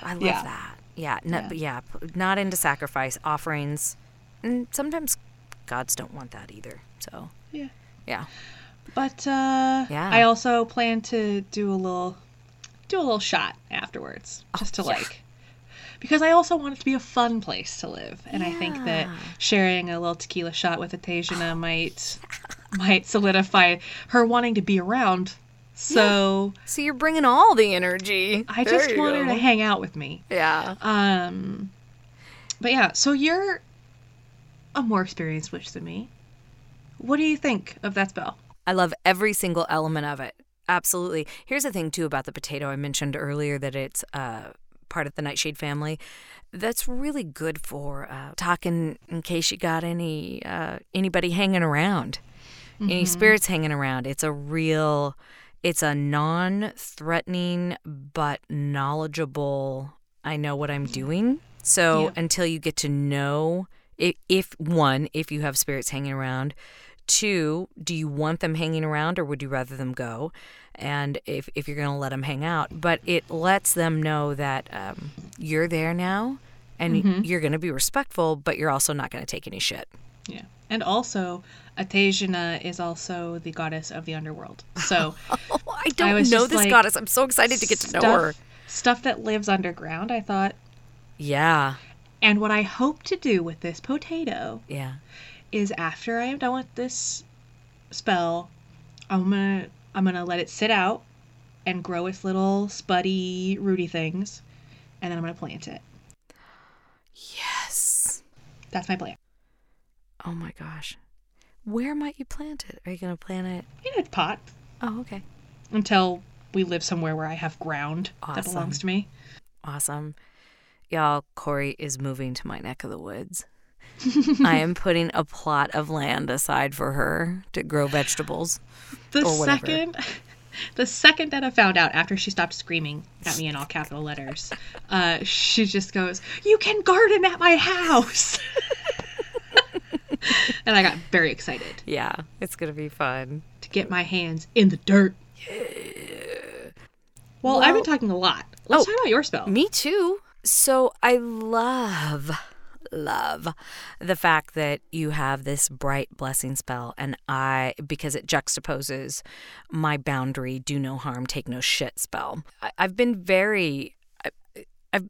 I love Yeah. that. Yeah, no, Yeah. yeah, not into sacrifice offerings. And sometimes gods don't want that either. So, Yeah. yeah. But uh Yeah. I also plan to do a little do a little shot afterwards. Just to Oh, yeah. like because I also want it to be a fun place to live. And I think that sharing a little tequila shot with a Atasiana might might solidify her wanting to be around. So So you're bringing all the energy. I There just want her to hang out with me. Yeah. Um but yeah, so you're a more experienced witch than me. What do you think of that spell? I love every single element of it. Absolutely. Here's the thing too about the potato. I mentioned earlier that it's uh, part of the nightshade family. That's really good for uh, talking in case you got any uh, anybody hanging around, any spirits hanging around. It's a real, it's a non-threatening but knowledgeable. I know what I'm doing. So Yeah. until you get to know if, if one, if you have spirits hanging around, two, do you want them hanging around or would you rather them go? And if, if you're going to let them hang out, but it lets them know that um, you're there now and you're going to be respectful, but you're also not going to take any shit. Yeah. And also, Atasiana is also the goddess of the underworld. So (laughs) Oh, I don't was know this like, goddess. I'm so excited to get to know her. stuff that lives underground, I thought. Yeah. And what I hope to do with this potato Yeah. is after I am done with this spell, I'm gonna I'm gonna let it sit out and grow its little spuddy rooty things, and then I'm gonna plant it. Yes. That's my plan. Oh my gosh. Where might you plant it? Are you going to plant it? In a pot Oh, okay. until we live somewhere where I have ground that belongs to me. Awesome. Y'all, Corey is moving to my neck of the woods. (laughs) I am putting a plot of land aside for her to grow vegetables. The second, the second that I found out after she stopped screaming at me in all capital letters, uh, she just goes, "You can garden at my house," (laughs) (laughs) and I got very excited Yeah, it's going to be fun. to get my hands in the dirt. Yeah. Well, I've been talking a lot. Let's Oh, talk about your spell. Me too. So I love, love the fact that you have this bright blessing spell, and I, because it juxtaposes my boundary, do no harm, take no shit spell. I, I've been very, I, I've,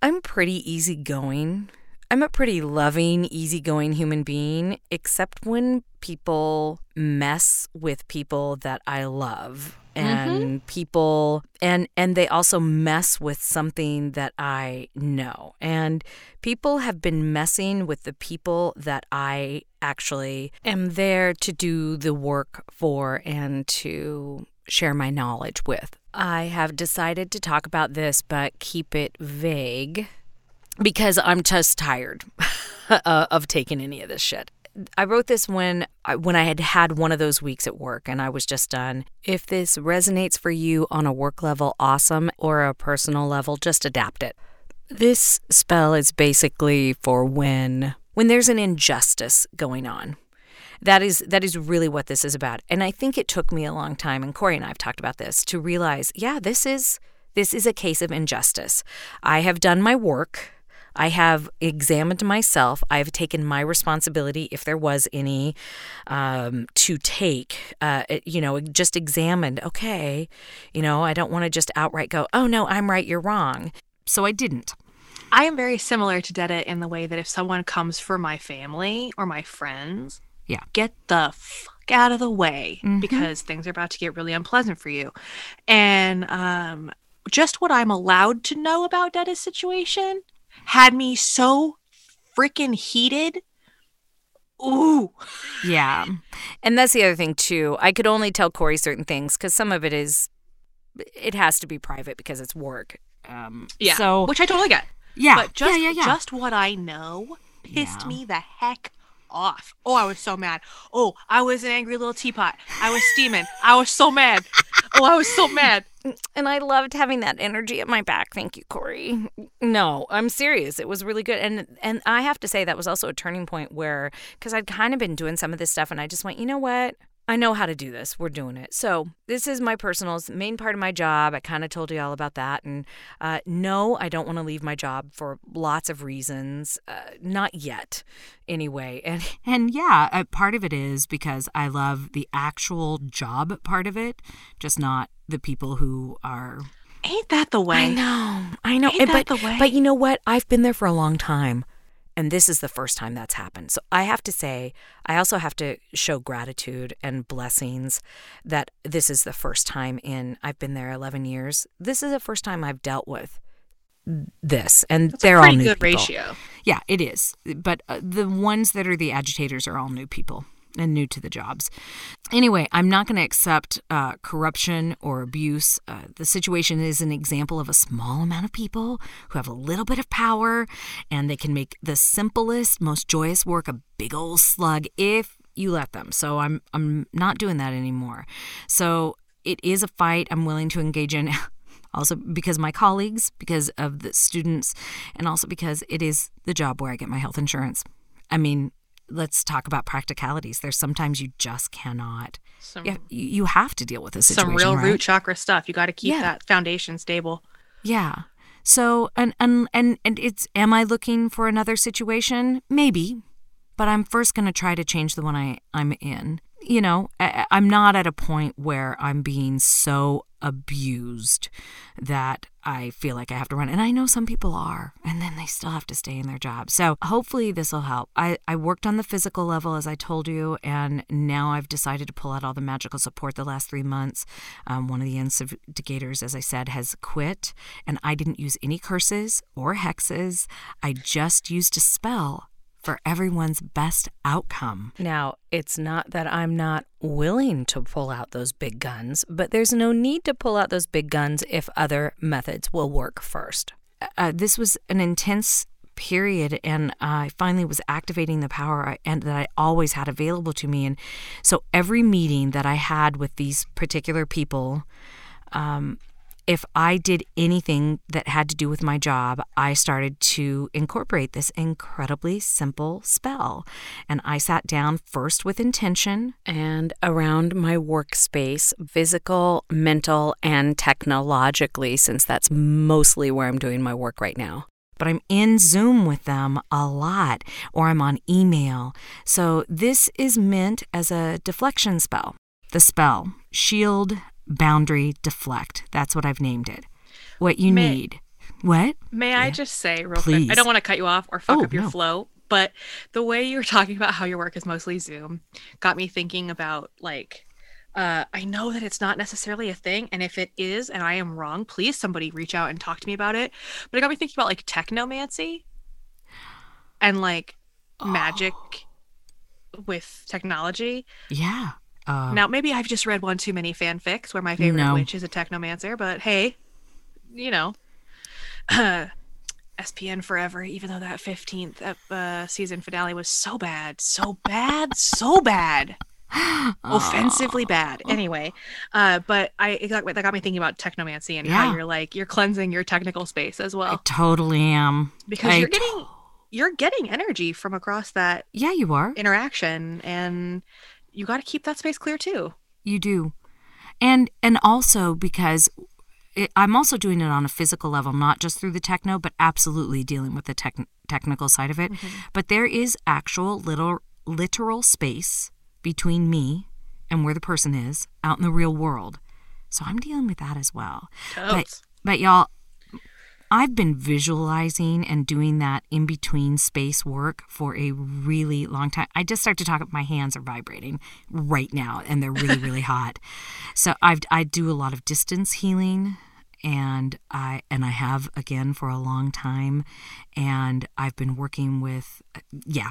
I'm pretty easygoing. I'm a pretty loving, easygoing human being, except when people mess with people that I love mm-hmm. and people and and they also mess with something that I know. And people have been messing with the people that I actually am there to do the work for and to share my knowledge with. I have decided to talk about this but keep it vague because I'm just tired (laughs) uh, of taking any of this shit. I wrote this when I, when I had had one of those weeks at work and I was just done. If this resonates for you on a work level, awesome, or a personal level, just adapt it. This spell is basically for when when there's an injustice going on. That is that is really what this is about. And I think it took me a long time and Corey and I have talked about this to realize, yeah, this is this is a case of injustice. I have done my work. I have examined myself. I've taken my responsibility, if there was any, um, to take. Uh, you know, just examined. Okay, you know, I don't want to just outright go, "Oh no, I'm right, you're wrong." So I didn't. I am very similar to Detta in the way that if someone comes for my family or my friends, Yeah. get the fuck out of the way Mhm. because things are about to get really unpleasant for you. And um, just what I'm allowed to know about Detta's situation had me so freaking heated. Ooh. Yeah. And that's the other thing, too. I could only tell Corey certain things because some of it is, it has to be private because it's work. Um, Yeah. So, Which I totally get. yeah. But just, yeah, yeah, yeah. just what I know pissed me the heck off. Oh, I was so mad. Oh, I was an angry little teapot. I was steaming. I was so mad. Oh, I was so mad. And I loved having that energy at my back. Thank you, Corey. No, I'm serious. It was really good. And and I have to say that was also a turning point where cuz I'd kind of been doing some of this stuff and I just went, "You know what? I know how to do this. We're doing it. So, this is my personal main part of my job. I kind of told you all about that. And uh, no, I don't want to leave my job for lots of reasons. Uh, not yet, anyway. (laughs) And, and yeah, uh, part of it is because I love the actual job part of it, just not the people who are. Ain't that the way? I know. I know. Ain't that but, the way? but you know what? I've been there for a long time. And this is the first time that's happened. So I have to say, I also have to show gratitude and blessings that this is the first time in, I've been there 11 years. This is the first time I've dealt with this. And That's they're all new people. ratio. Yeah, it is. But uh, the ones that are the agitators are all new people and new to the jobs. Anyway, I'm not going to accept uh, corruption or abuse. Uh, the situation is an example of a small amount of people who have a little bit of power and they can make the simplest, most joyous work a big old slug if you let them. So I'm I'm not doing that anymore. So it is a fight I'm willing to engage in. (laughs) Also, because my colleagues, because of the students, and also because it is the job where I get my health insurance. I mean, let's talk about practicalities. There's sometimes you just cannot. Some, Yeah, you, you have to deal with this. some real right? root chakra stuff. You got to keep Yeah. that foundation stable. Yeah. So and and and and it's am I looking for another situation? Maybe. But I'm first going to try to change the one I I'm in. You know, I, I'm not at a point where I'm being so abused that I feel like I have to run. And I know some people are, and then they still have to stay in their job. So hopefully this will help. I, I worked on the physical level, as I told you, and now I've decided to pull out all the magical support the last three months. Um, one of the instigators, as I said, has quit, and I didn't use any curses or hexes. I just used a spell for everyone's best outcome. Now, it's not that I'm not willing to pull out those big guns, but there's no need to pull out those big guns if other methods will work first. Uh, this was an intense period and I finally was activating the power I, and that I always had available to me and so every meeting that I had with these particular people um, if I did anything that had to do with my job, I started to incorporate this incredibly simple spell. And I sat down first with intention and around my workspace, physical, mental, and technologically, since that's mostly where I'm doing my work right now. But I'm in Zoom with them a lot, or I'm on email. So this is meant as a deflection spell. The spell, shield, boundary, deflect. That's what I've named it. What you May- need. What? May I just say real quick? Please. I don't want to cut you off or fuck Oh, up your no. flow, but the way you were (laughs) talking about how your work is mostly Zoom got me thinking about like uh, I know that it's not necessarily a thing, and if it is, and I am wrong, please somebody reach out and talk to me about it. But it got me thinking about like technomancy and like magic with technology. Yeah. Uh, Now, maybe I've just read one too many fanfics where my favorite No. witch is a technomancer, but hey, you know, (sighs) SPN forever. Even though that fifteenth uh, season finale was so bad, so bad, so bad, (gasps) offensively bad. Anyway, uh, but I it got, that got me thinking about technomancy and how you're like you're cleansing your technical space as well I totally am. because I you're getting you're getting energy from across that Yeah, you are. interaction, and you got to keep that space clear too. You do. And and also because it, I'm also doing it on a physical level, not just through the techno, but absolutely dealing with the tech, technical side of it. Mm-hmm. But there is actual little literal space between me and where the person is out in the real world. So I'm dealing with that as well. But but y'all I've been visualizing and doing that in between space work for a really long time. I just start to talk my hands are vibrating right now and they're really really (laughs) hot. So I've I do a lot of distance healing and I and I have again for a long time and I've been working with yeah.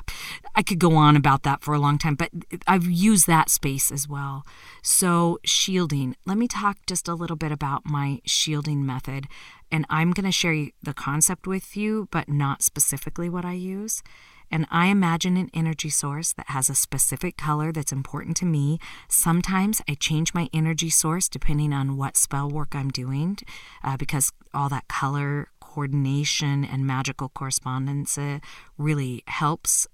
I could go on about that for a long time, but I've used that space as well. So shielding. Let me talk just a little bit about my shielding method and I'm going to share the concept with you, but not specifically what I use. And I imagine an energy source that has a specific color that's important to me. Sometimes I change my energy source depending on what spell work I'm doing uh, because all that color coordination and magical correspondence uh, really helps.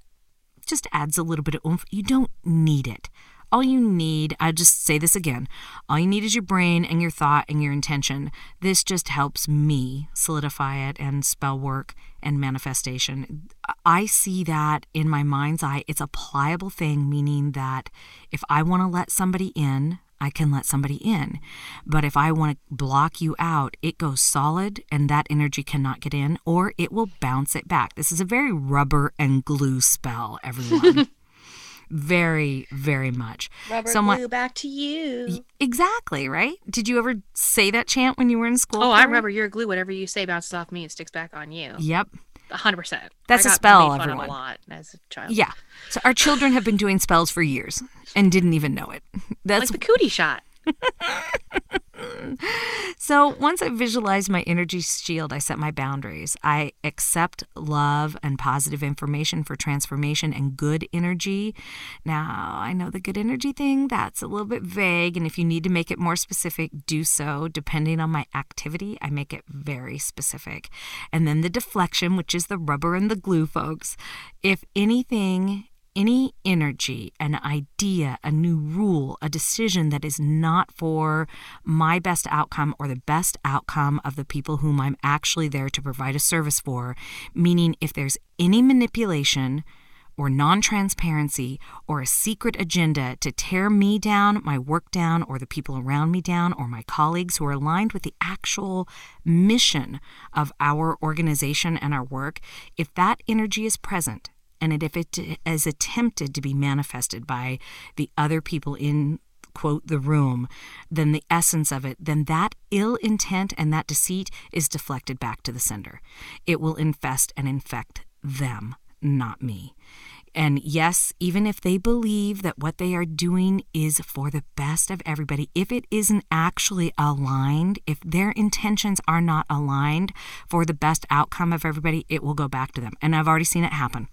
Just adds a little bit of oomph. You don't need it. All you need, I just say this again, all you need is your brain and your thought and your intention. This just helps me solidify it and spell work and manifestation. I see that in my mind's eye. It's a pliable thing, meaning that if I want to let somebody in, I can let somebody in. But if I want to block you out, it goes solid and that energy cannot get in, or it will bounce it back. This is a very rubber and glue spell, everyone. (laughs) very, very much. Rubber Someone, glue back to you. Exactly, right? Did you ever say that chant when you were in school? Oh, I remember your glue. Whatever you say bounces off me, and sticks back on you. Yep. 100%. That's a spell, everyone. a lot as a child. Yeah. So our children have been doing spells for years and didn't even know it. That's like the cootie shot. (laughs) (laughs) so once I visualize my energy shield, I set my boundaries. I accept love and positive information for transformation and good energy. Now, I know the good energy thing, that's a little bit vague. And if you need to make it more specific, do so. Depending on my activity, I make it very specific. And then the deflection, which is the rubber and the glue, folks. If anything any energy, an idea, a new rule, a decision that is not for my best outcome or the best outcome of the people whom I'm actually there to provide a service for, meaning if there's any manipulation, or non transparency or a secret agenda to tear me down, my work down, or the people around me down, or my colleagues who are aligned with the actual mission of our organization and our work, if that energy is present, and if it is attempted to be manifested by the other people in quote the room then the essence of it then that ill intent and that deceit is deflected back to the sender. It will infest and infect them not me. And yes, even if they believe that what they are doing is for the best of everybody, if it isn't actually aligned, if their intentions are not aligned for the best outcome of everybody, it will go back to them. And I've already seen it happen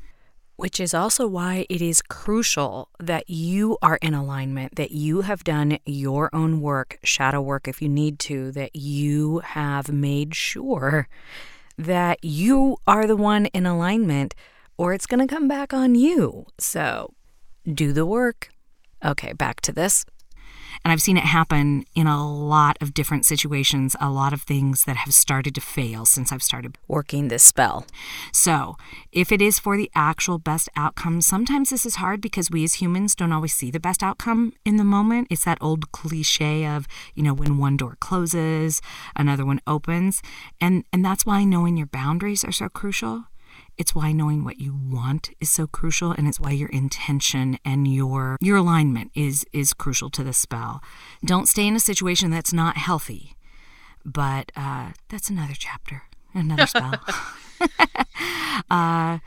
which is also why it is crucial that you are in alignment, that you have done your own work, shadow work if you need to, that you have made sure that you are the one in alignment, or it's going to come back on you. So do the work. Okay, back to this. And I've seen it happen in a lot of different situations, a lot of things that have started to fail since I've started working this spell. So, if it is for the actual best outcome, sometimes this is hard because we as humans don't always see the best outcome in the moment. It's that old cliche of, you know, when one door closes, another one opens. And and that's why knowing your boundaries are so crucial it's why knowing what you want is so crucial and it's why your intention and your your alignment is is crucial to the spell. Don't stay in a situation that's not healthy. But uh, that's another chapter, another spell. (laughs) (laughs) uh,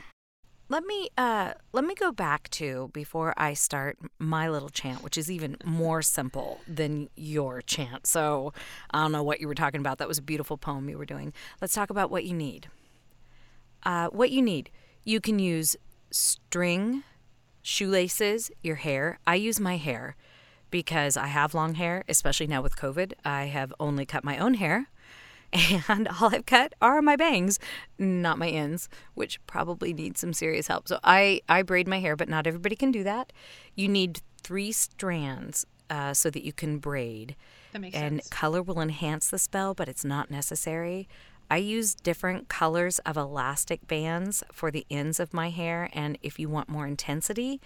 let me uh, let me go back to before I start my little chant, which is even more simple than your chant. So I don't know what you were talking about. That was a beautiful poem you were doing. Let's talk about what you need. Uh, what you need, you can use string, shoelaces, your hair. I use my hair because I have long hair, especially now with COVID. I have only cut my own hair. (laughs) And all I've cut are my bangs, not my ends, which probably need some serious help. So I, I braid my hair, but not everybody can do that. You need three strands uh, so that you can braid. That makes and sense. color will enhance the spell, but it's not necessary. I use different colors of elastic bands for the ends of my hair. And if you want more intensity,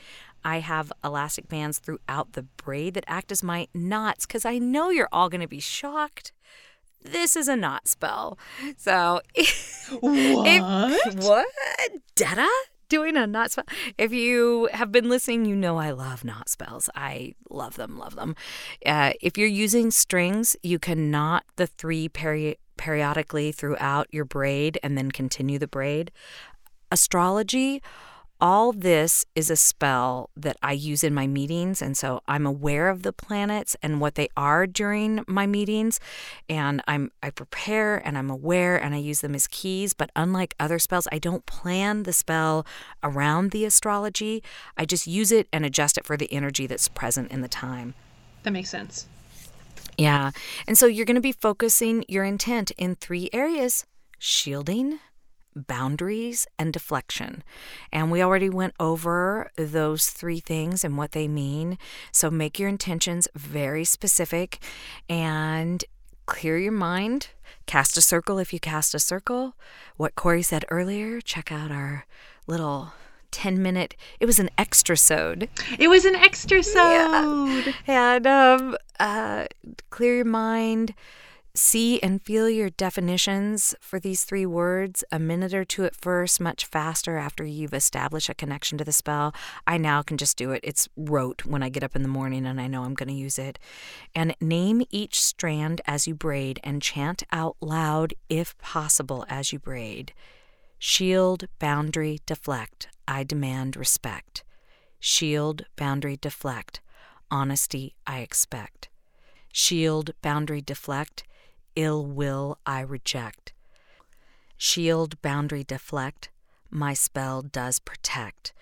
I have elastic bands throughout the braid that act as my knots because I know you're all going to be shocked. This is a knot spell. So, (laughs) what? If, what? Dada? Doing a knot spell. If you have been listening, you know I love knot spells. I love them, love them. Uh, if you're using strings, you can knot the three peri- periodically throughout your braid and then continue the braid. Astrology all this is a spell that I use in my meetings. And so I'm aware of the planets and what they are during my meetings. And I'm I prepare and I'm aware and I use them as keys. But unlike other spells, I don't plan the spell around the astrology. I just use it and adjust it for the energy that's present in the time. That makes sense. Yeah. And so you're going to be focusing your intent in three areas shielding, boundaries, and deflection. And we already went over those three things and what they mean. So make your intentions very specific and clear your mind. Cast a circle if you cast a circle. What Corey said earlier, check out our little 10 minute it was an extra sode it was an extra sode yeah. and um uh clear your mind see and feel your definitions for these three words a minute or two at first, much faster after you've established a connection to the spell. I now can just do it. It's rote when I get up in the morning and I know I'm going to use it. And name each strand as you braid and chant out loud, if possible, as you braid. Shield, boundary, deflect. I demand respect. Shield, boundary, deflect. Honesty, I expect. Shield, boundary, deflect ill will I reject. Shield, boundary, deflect, my spell does protect.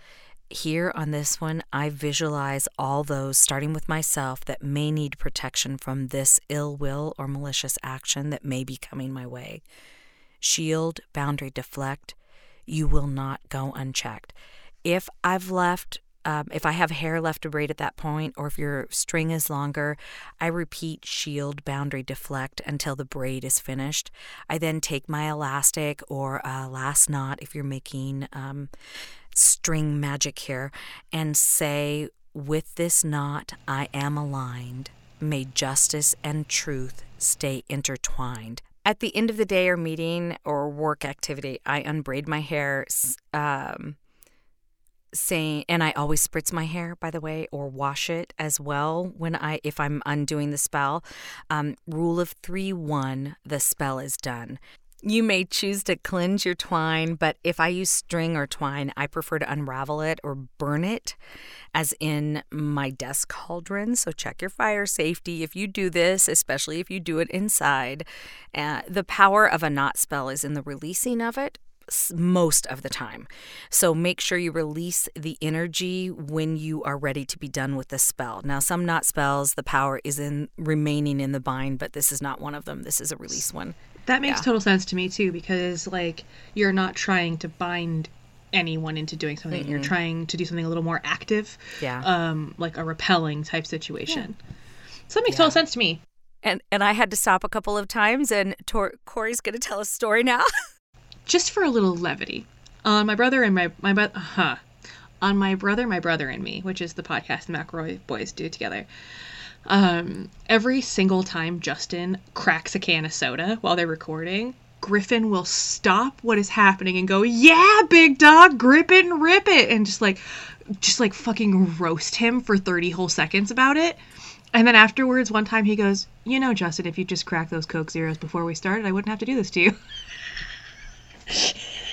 Here on this one, I visualize all those, starting with myself, that may need protection from this ill will or malicious action that may be coming my way. Shield, boundary, deflect, you will not go unchecked. If I've left um, if I have hair left to braid at that point, or if your string is longer, I repeat shield, boundary, deflect until the braid is finished. I then take my elastic or a last knot if you're making um, string magic here and say, With this knot, I am aligned. May justice and truth stay intertwined. At the end of the day or meeting or work activity, I unbraid my hair. Um, saying and I always spritz my hair by the way or wash it as well when I if I'm undoing the spell. Um, rule of 3 1 the spell is done. You may choose to cleanse your twine, but if I use string or twine, I prefer to unravel it or burn it, as in my desk cauldron. So check your fire safety if you do this, especially if you do it inside. Uh, the power of a knot spell is in the releasing of it most of the time. So make sure you release the energy when you are ready to be done with the spell. Now, some knot spells, the power is in remaining in the bind, but this is not one of them. This is a release one. That makes yeah. total sense to me too, because like you're not trying to bind anyone into doing something. Mm-hmm. You're trying to do something a little more active. Yeah. Um, like a repelling type situation. Yeah. So that makes yeah. total sense to me. And and I had to stop a couple of times, and Tor- Corey's going to tell a story now. (laughs) just for a little levity, on my brother and my my brother, huh, on my brother, my brother and me, which is the podcast the McElroy boys do together. Um, every single time Justin cracks a can of soda while they're recording, Griffin will stop what is happening and go, "Yeah, big dog, grip it and rip it," and just like, just like fucking roast him for thirty whole seconds about it. And then afterwards, one time he goes, "You know, Justin, if you just cracked those Coke Zeros before we started, I wouldn't have to do this to you." (laughs)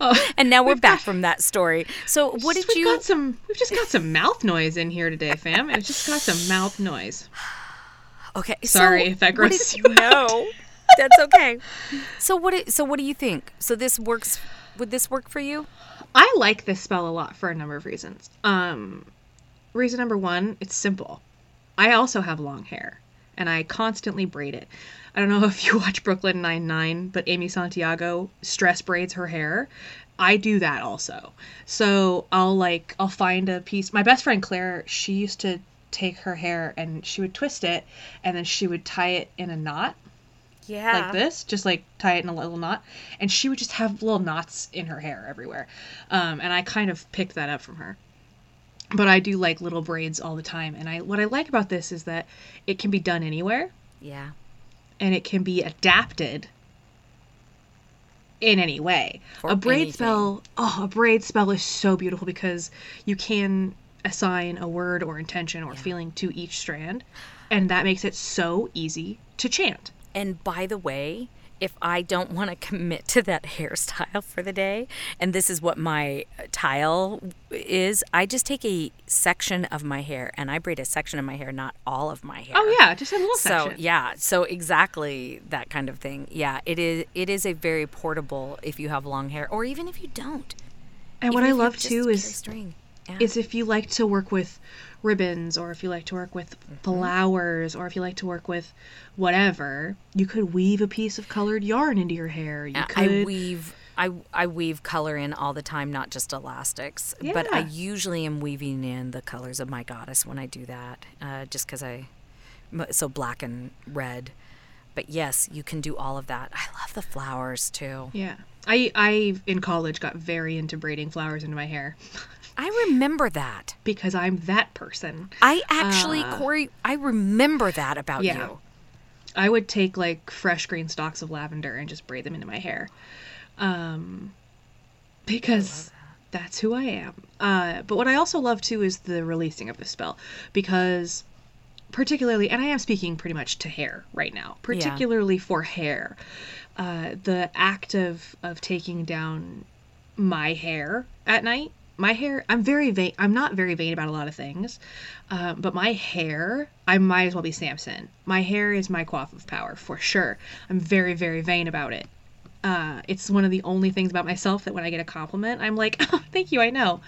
oh, (laughs) and now we're back got, from that story. So what did we've you? Got some. We've just got some mouth noise in here today, fam. It's just got some mouth noise. (sighs) Okay. Sorry so if that grosses you No, (laughs) that's okay. So what? so what do you think? So this works. Would this work for you? I like this spell a lot for a number of reasons. Um, reason number one, it's simple. I also have long hair and I constantly braid it. I don't know (laughs) if you watch Brooklyn Nine Nine, but Amy Santiago stress braids her hair. I do that also. So I'll like I'll find a piece. My best friend Claire, she used to take her hair and she would twist it and then she would tie it in a knot. Yeah. Like this, just like tie it in a little knot. And she would just have little knots in her hair everywhere. Um, and I kind of picked that up from her but I do like little braids all the time. And I what I like about this is that it can be done anywhere. Yeah. And it can be adapted in any way. For a braid anything. spell, oh, a braid spell is so beautiful because you can assign a word or intention or yeah. feeling to each strand, and that makes it so easy to chant. And by the way, if I don't want to commit to that (laughs) hairstyle for the day, and this is what my tile is, I just take a section of my hair and I braid a section of my hair, not all of my hair. Oh yeah, just a little So section. yeah, so exactly that kind of thing. Yeah, it is. It is a very portable if you have long hair, or even if you don't. and what I love too is string. Yeah. is if you like to work with ribbons or if you like to work with Mm-hmm. flowers or if you like to work with whatever, you could weave a piece of colored yarn into your hair. You Yeah, could I weave I I weave color in all the time, not just elastics. But I usually am weaving in the colors of my goddess when I do that, uh, just because I so black and red. But yes, you can do all of that. I love the flowers too. Yeah. I I in college got very into braiding flowers into my hair (laughs) I remember that. because I'm that person. I actually, Corey, I remember that about Yeah. you. I would take like fresh green stalks of lavender and just braid them into my hair. Um because that's who I am. Uh but what I also love too is the releasing of the spell because particularly and I am speaking pretty much to hair right now, particularly for hair. Uh the act of of taking down my hair at night. My hair, I'm very vain. I'm not very vain about a lot of things, um, but my hair, I might as well be Samson. My hair is my coif of power for sure. I'm very, very vain about it. Uh, it's one of the only things about myself that when I get a compliment, I'm like, (laughs) oh, "Thank you, I know,"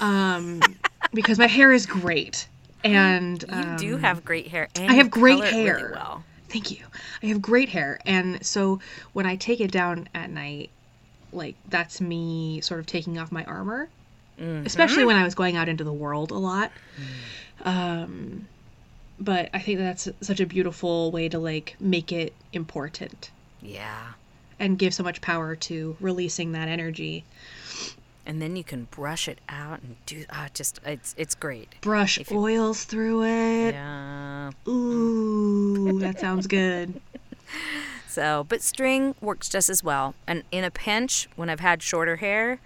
um, (laughs) because my hair is great, and You do um, have great hair. And I have great it really hair. well. Thank you. I have great hair. And so when I take it down at night, like that's me sort of taking off my armor, especially when I was going out into the world a lot. Um, but I think that's such a beautiful way to like make it important Yeah. and give so much power to releasing that energy. and then you can brush it out and do ah, just it's it's great. Brush you- oils through it. Yeah. Ooh, that sounds good. (laughs) (laughs) So, but string works just as well. And in a pinch, when I've had shorter hair,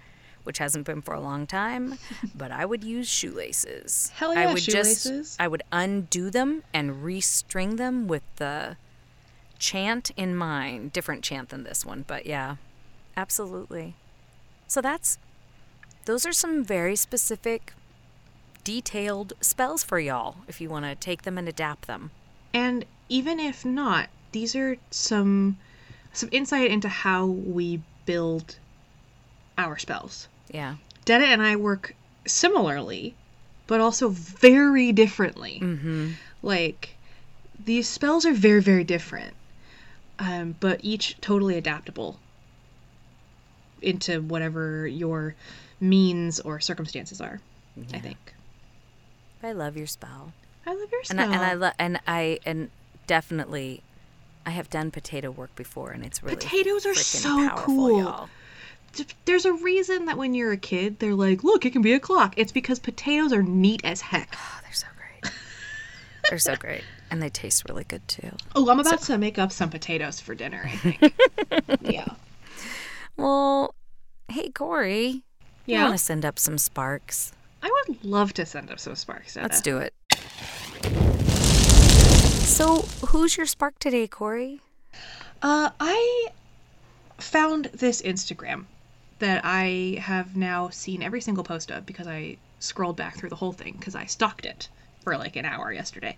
which hasn't been for a long time, (laughs) but I would use shoelaces. Hell I yeah, would shoelaces. just I would undo them and restring them with the chant in mind. Different chant than this one, but yeah. Absolutely. So that's those are some very specific detailed spells for y'all if you want to take them and adapt them. And even if not, these are some some insight into how we build our spells. Yeah. Detta and I work similarly, but also very differently. Mhm. Like these spells are very very different, um, but each totally adaptable into whatever your means or circumstances are. I think. I love your spell. I love your And spell. I, and I lo- and I and definitely I have done potato work before and it's really Potatoes are so powerful, cool. y'all. There's a reason that when you're a kid, they're like, look, it can be a clock. It's because potatoes are neat as heck. (sighs) Oh, they're so great. they're so great. And they taste really good too. Oh, I'm about to make up some potatoes for dinner, I think. (laughs) yeah. Well, hey Corey, you Yeah. want to send up some sparks? I would love to send up some sparks. Dada. Let's do it. So, who's your spark today, Corey? Uh, I found this Instagram that I have now seen every single post of because I scrolled back through the whole thing because I stalked it for like an hour yesterday.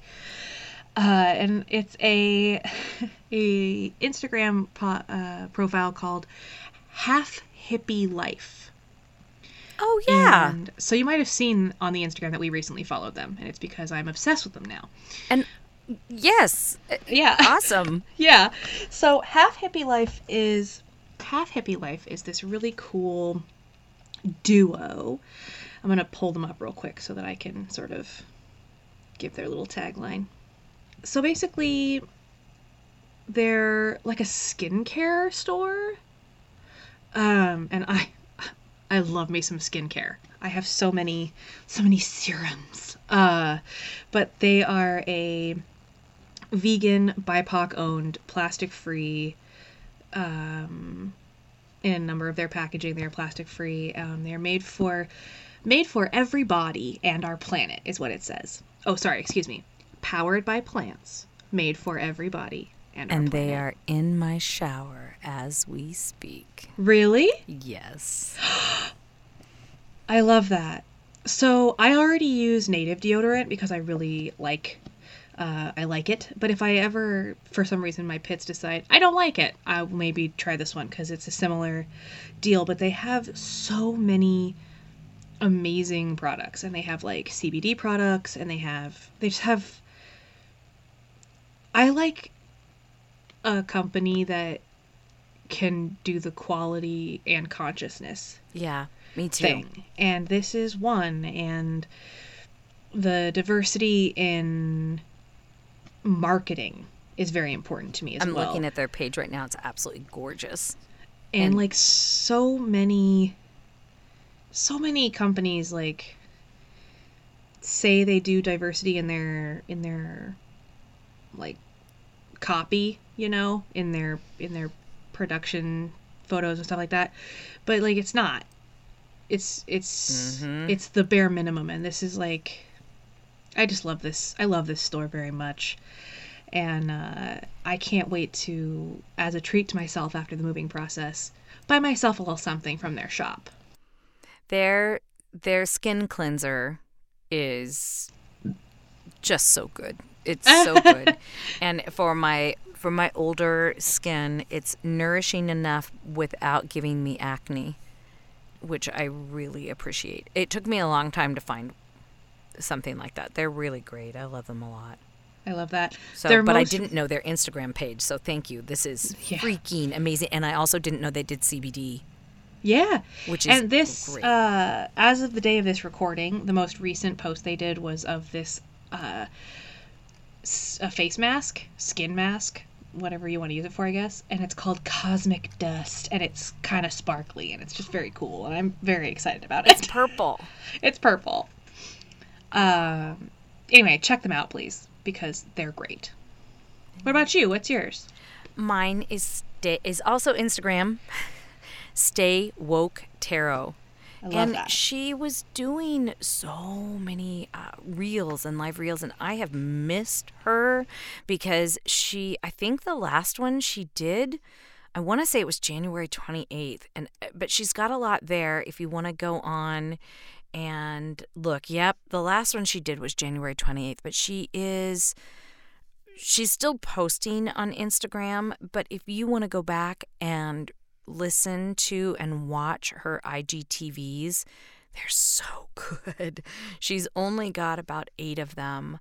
Uh, and it's a (laughs) a Instagram po- uh, profile called Half Hippie Life. Oh yeah, And so you might have seen on the Instagram that we recently followed them, and it's because I'm obsessed with them now. and yes, Yeah. awesome. (laughs) Yeah. So half hippie life is half hippie life is this really cool duo. I'm gonna pull them up real quick so that I can sort of give their little tagline. So basically, they're like a skincare store. Um, and I, (laughs) I love me some skincare. I have so many, so many serums. Uh, but they are a vegan, BIPOC owned, plastic free. Um, in a number of their packaging, they're plastic free. Um, they're made for made for every body and our planet, is what it says. Oh, sorry, excuse me. Powered by plants, made for every body and, our And they are in my shower as we speak. really. Yes. (gasps) I love that. So I already use native deodorant because I really like uh, I like it. But if I ever, for some reason, my pits decide I don't like it, I'll maybe try this one because it's a similar deal. But they have so many amazing products, and they have like CBD products, and they have they just have. I like a company that can do the quality and consciousness Yeah, me too. thing. And this is one. And the diversity in marketing is very important to me as I'm well. looking at their page right now. It's absolutely gorgeous. and, and- like so many so many companies like say they do diversity in their in their like copy, you know, in their in their production photos and stuff like that. But like it's not. It's it's Mhm. it's the bare minimum and this is like I just love this. I love this store very much. And uh, I can't wait to, as a treat to myself after the moving process, buy myself a little something from their shop. Their their skin cleanser is just so good. It's so (laughs) good. And for my for my older skin, it's nourishing enough without giving me acne, which I really appreciate. It took me a long time to find something like that. They're really great. I love them a lot. I love that. So, but I didn't know their Instagram page. So thank you. This is Yeah. freaking amazing. And I also didn't know they did CBD, Yeah. which is and this, great. uh, as of the day of this recording, the most recent post they did was of this uh, a face mask, skin mask, whatever you want to use it for, I guess. And it's called Cosmic Dust, and it's kind of sparkly, and it's just very cool, and I'm very excited about it. it's purple. (laughs) It's purple. Um. Anyway, check them out, please, because they're great. What about you? What's yours? Mine is is also Instagram. (laughs) Stay woke tarot. I love and that. she was doing so many uh, reels and live reels, and I have missed her because she. I think the last one she did, I want to say it was January twenty eighth, and uh, but she's got a lot there. If you want to go on and look, yep, the last one she did was January twenty eighth, but she is she's still posting on Instagram, but if you want to go back and listen to and watch her IGTVs, they're so (laughs) good. She's only got about eight of them.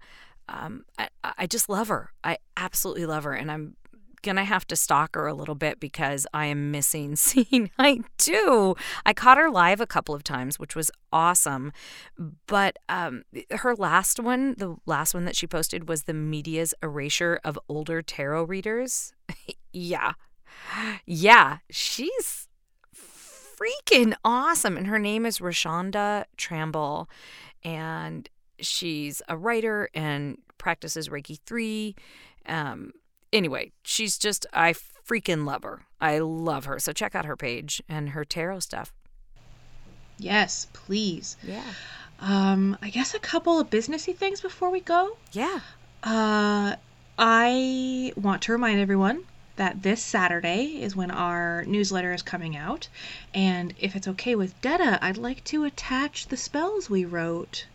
Um, I, I just love her. I absolutely love her. And I'm going to have to stalk her a little bit because I am missing (laughs) scene I do. I caught her live a couple of times, which was awesome. But um, her last one, the last one that she posted was the media's erasure of older tarot readers. (laughs) yeah. Yeah. She's freaking awesome. And her name is Rashonda Tramble. And she's a writer and practices Reiki 3. Um, anyway, she's just, I freaking love her. I love her. So check out her page and her tarot stuff. Yes, please. Yeah. Um, I guess a couple of businessy things before we go. Yeah. Uh, I want to remind everyone that this Saturday is when our newsletter is coming out, and if it's okay with Detta, I'd like to attach the spells we wrote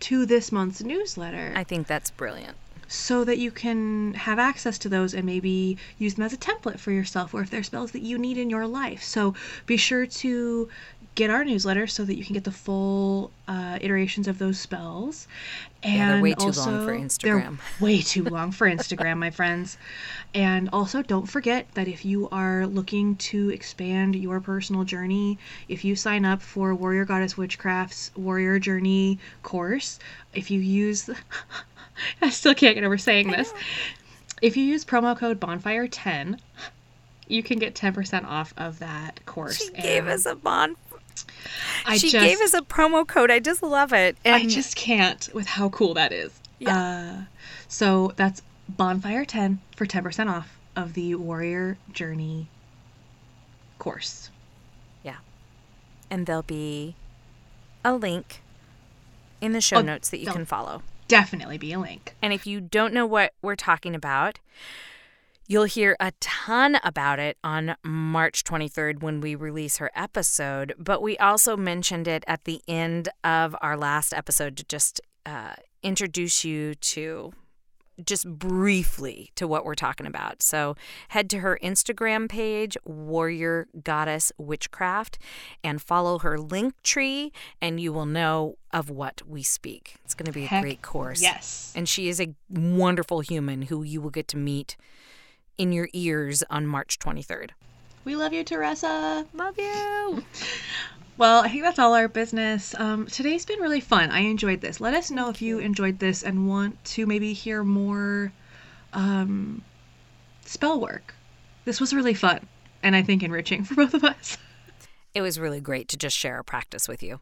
to this month's newsletter I think that's brilliant. So that you can have access to those and maybe use them as a template for yourself or if they're spells that you need in your life. So be sure to get our newsletter so that you can get the full uh, iterations of those spells. And Yeah, they're way too long also, for they're Instagram. (laughs) way too long for Instagram, my friends. And also, don't forget that if you are looking to expand your personal journey, if you sign up for Warrior Goddess Witchcraft's Warrior Journey course, if you use, (laughs) (laughs) I still can't get over saying this. If you use promo code Bonfire10, you can get 10% off of that course. She gave us a bond. I she just, gave us a promo code. I just love it. And I just can't with how cool that is. Uh, so that's Bonfire 10 for 10% off of the Warrior Journey course. yeah. And there'll be a link in the show Oh, notes that you can follow. Definitely be a link. And if you don't know what we're talking about, You'll hear a ton about it on March 23rd when we release her episode, but we also mentioned it at the end of our last episode to just uh, introduce you to just briefly to what we're talking about. So head to her Instagram page, Warrior Goddess Witchcraft, and follow her link tree, and you will know of what we speak. It's going to be a Heck great course. Yes. And she is a wonderful human who you will get to meet in your ears on March 23rd. We love you, Teresa. Love you. (laughs) Well, I think that's all our business. Um, today's been really fun. I enjoyed this. Let us know if you enjoyed this and want to maybe hear more um, spell work. This was really fun and I think enriching (laughs) for both of us. It was really great to just share a practice with you.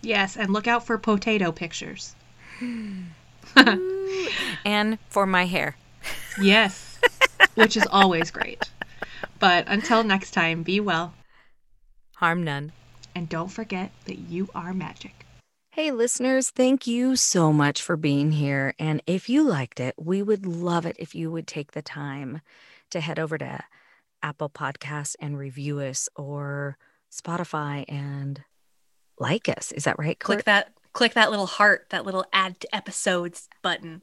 Yes, and look out for potato pictures. And for my hair. Yes, (laughs) which is always great. But until next time, be well Harm none. And don't forget that you are magic. Hey, listeners, thank you so much for being here. And if you liked it, we would love it if you would take the time to head over to Apple Podcasts and review us or Spotify and like us. Is that right? Click Court? that click that little heart, that little add to episodes button.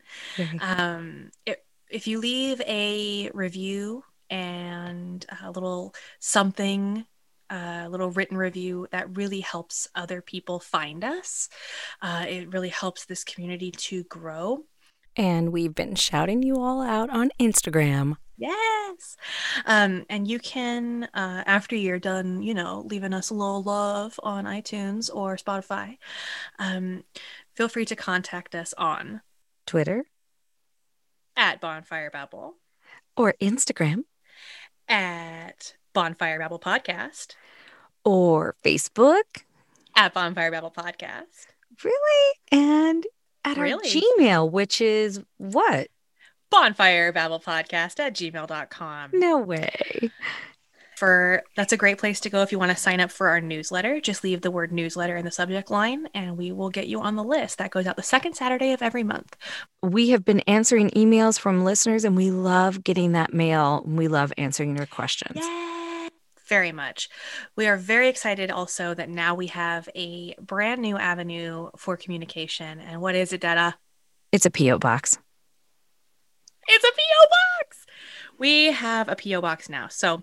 Um, if, if you leave a review and a little something, a little written review, that really helps other people find us. Uh, it really helps this community to grow. And we've been shouting you all out on Instagram. Yes. Um, and you can, uh, after you're done, you know, leaving us a little love on iTunes or Spotify, um, feel free to contact us on Twitter at Bonfire Babble, or Instagram at Bonfire Babble Podcast, or Facebook. at Bonfire Babble Podcast, Really? And at our Really? Gmail, which is what? Bonfire Babble Podcast at gmail.com. No way. For that's a great place to go if you want to sign up for our newsletter. Just leave the word newsletter in the subject line and we will get you on the list. That goes out the second Saturday of every month. We have been answering emails from listeners and we love getting that mail. We love answering your questions. Yeah. Very much. We are very excited also that now we have a brand new avenue for communication. And what is it, Dada? It's a P.O. box. It's a P.O. box. We have a P.O. box now. So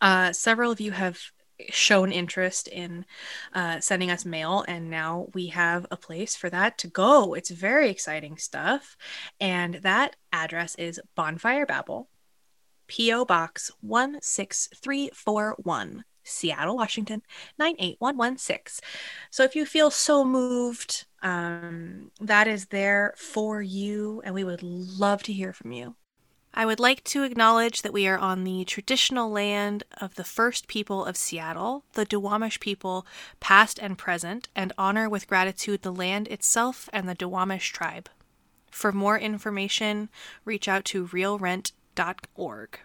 uh, several of you have shown interest in uh, sending us mail, and now we have a place for that to go. It's very exciting stuff. And that address is Bonfire Babble, P.O. Box 16341. Seattle, Washington, 98116. So if you feel so moved, um, that is there for you, and we would love to hear from you. I would like to acknowledge that we are on the traditional land of the first people of Seattle, the Duwamish people, past and present, and honor with gratitude the land itself and the Duwamish tribe. For more information, reach out to realrent.org.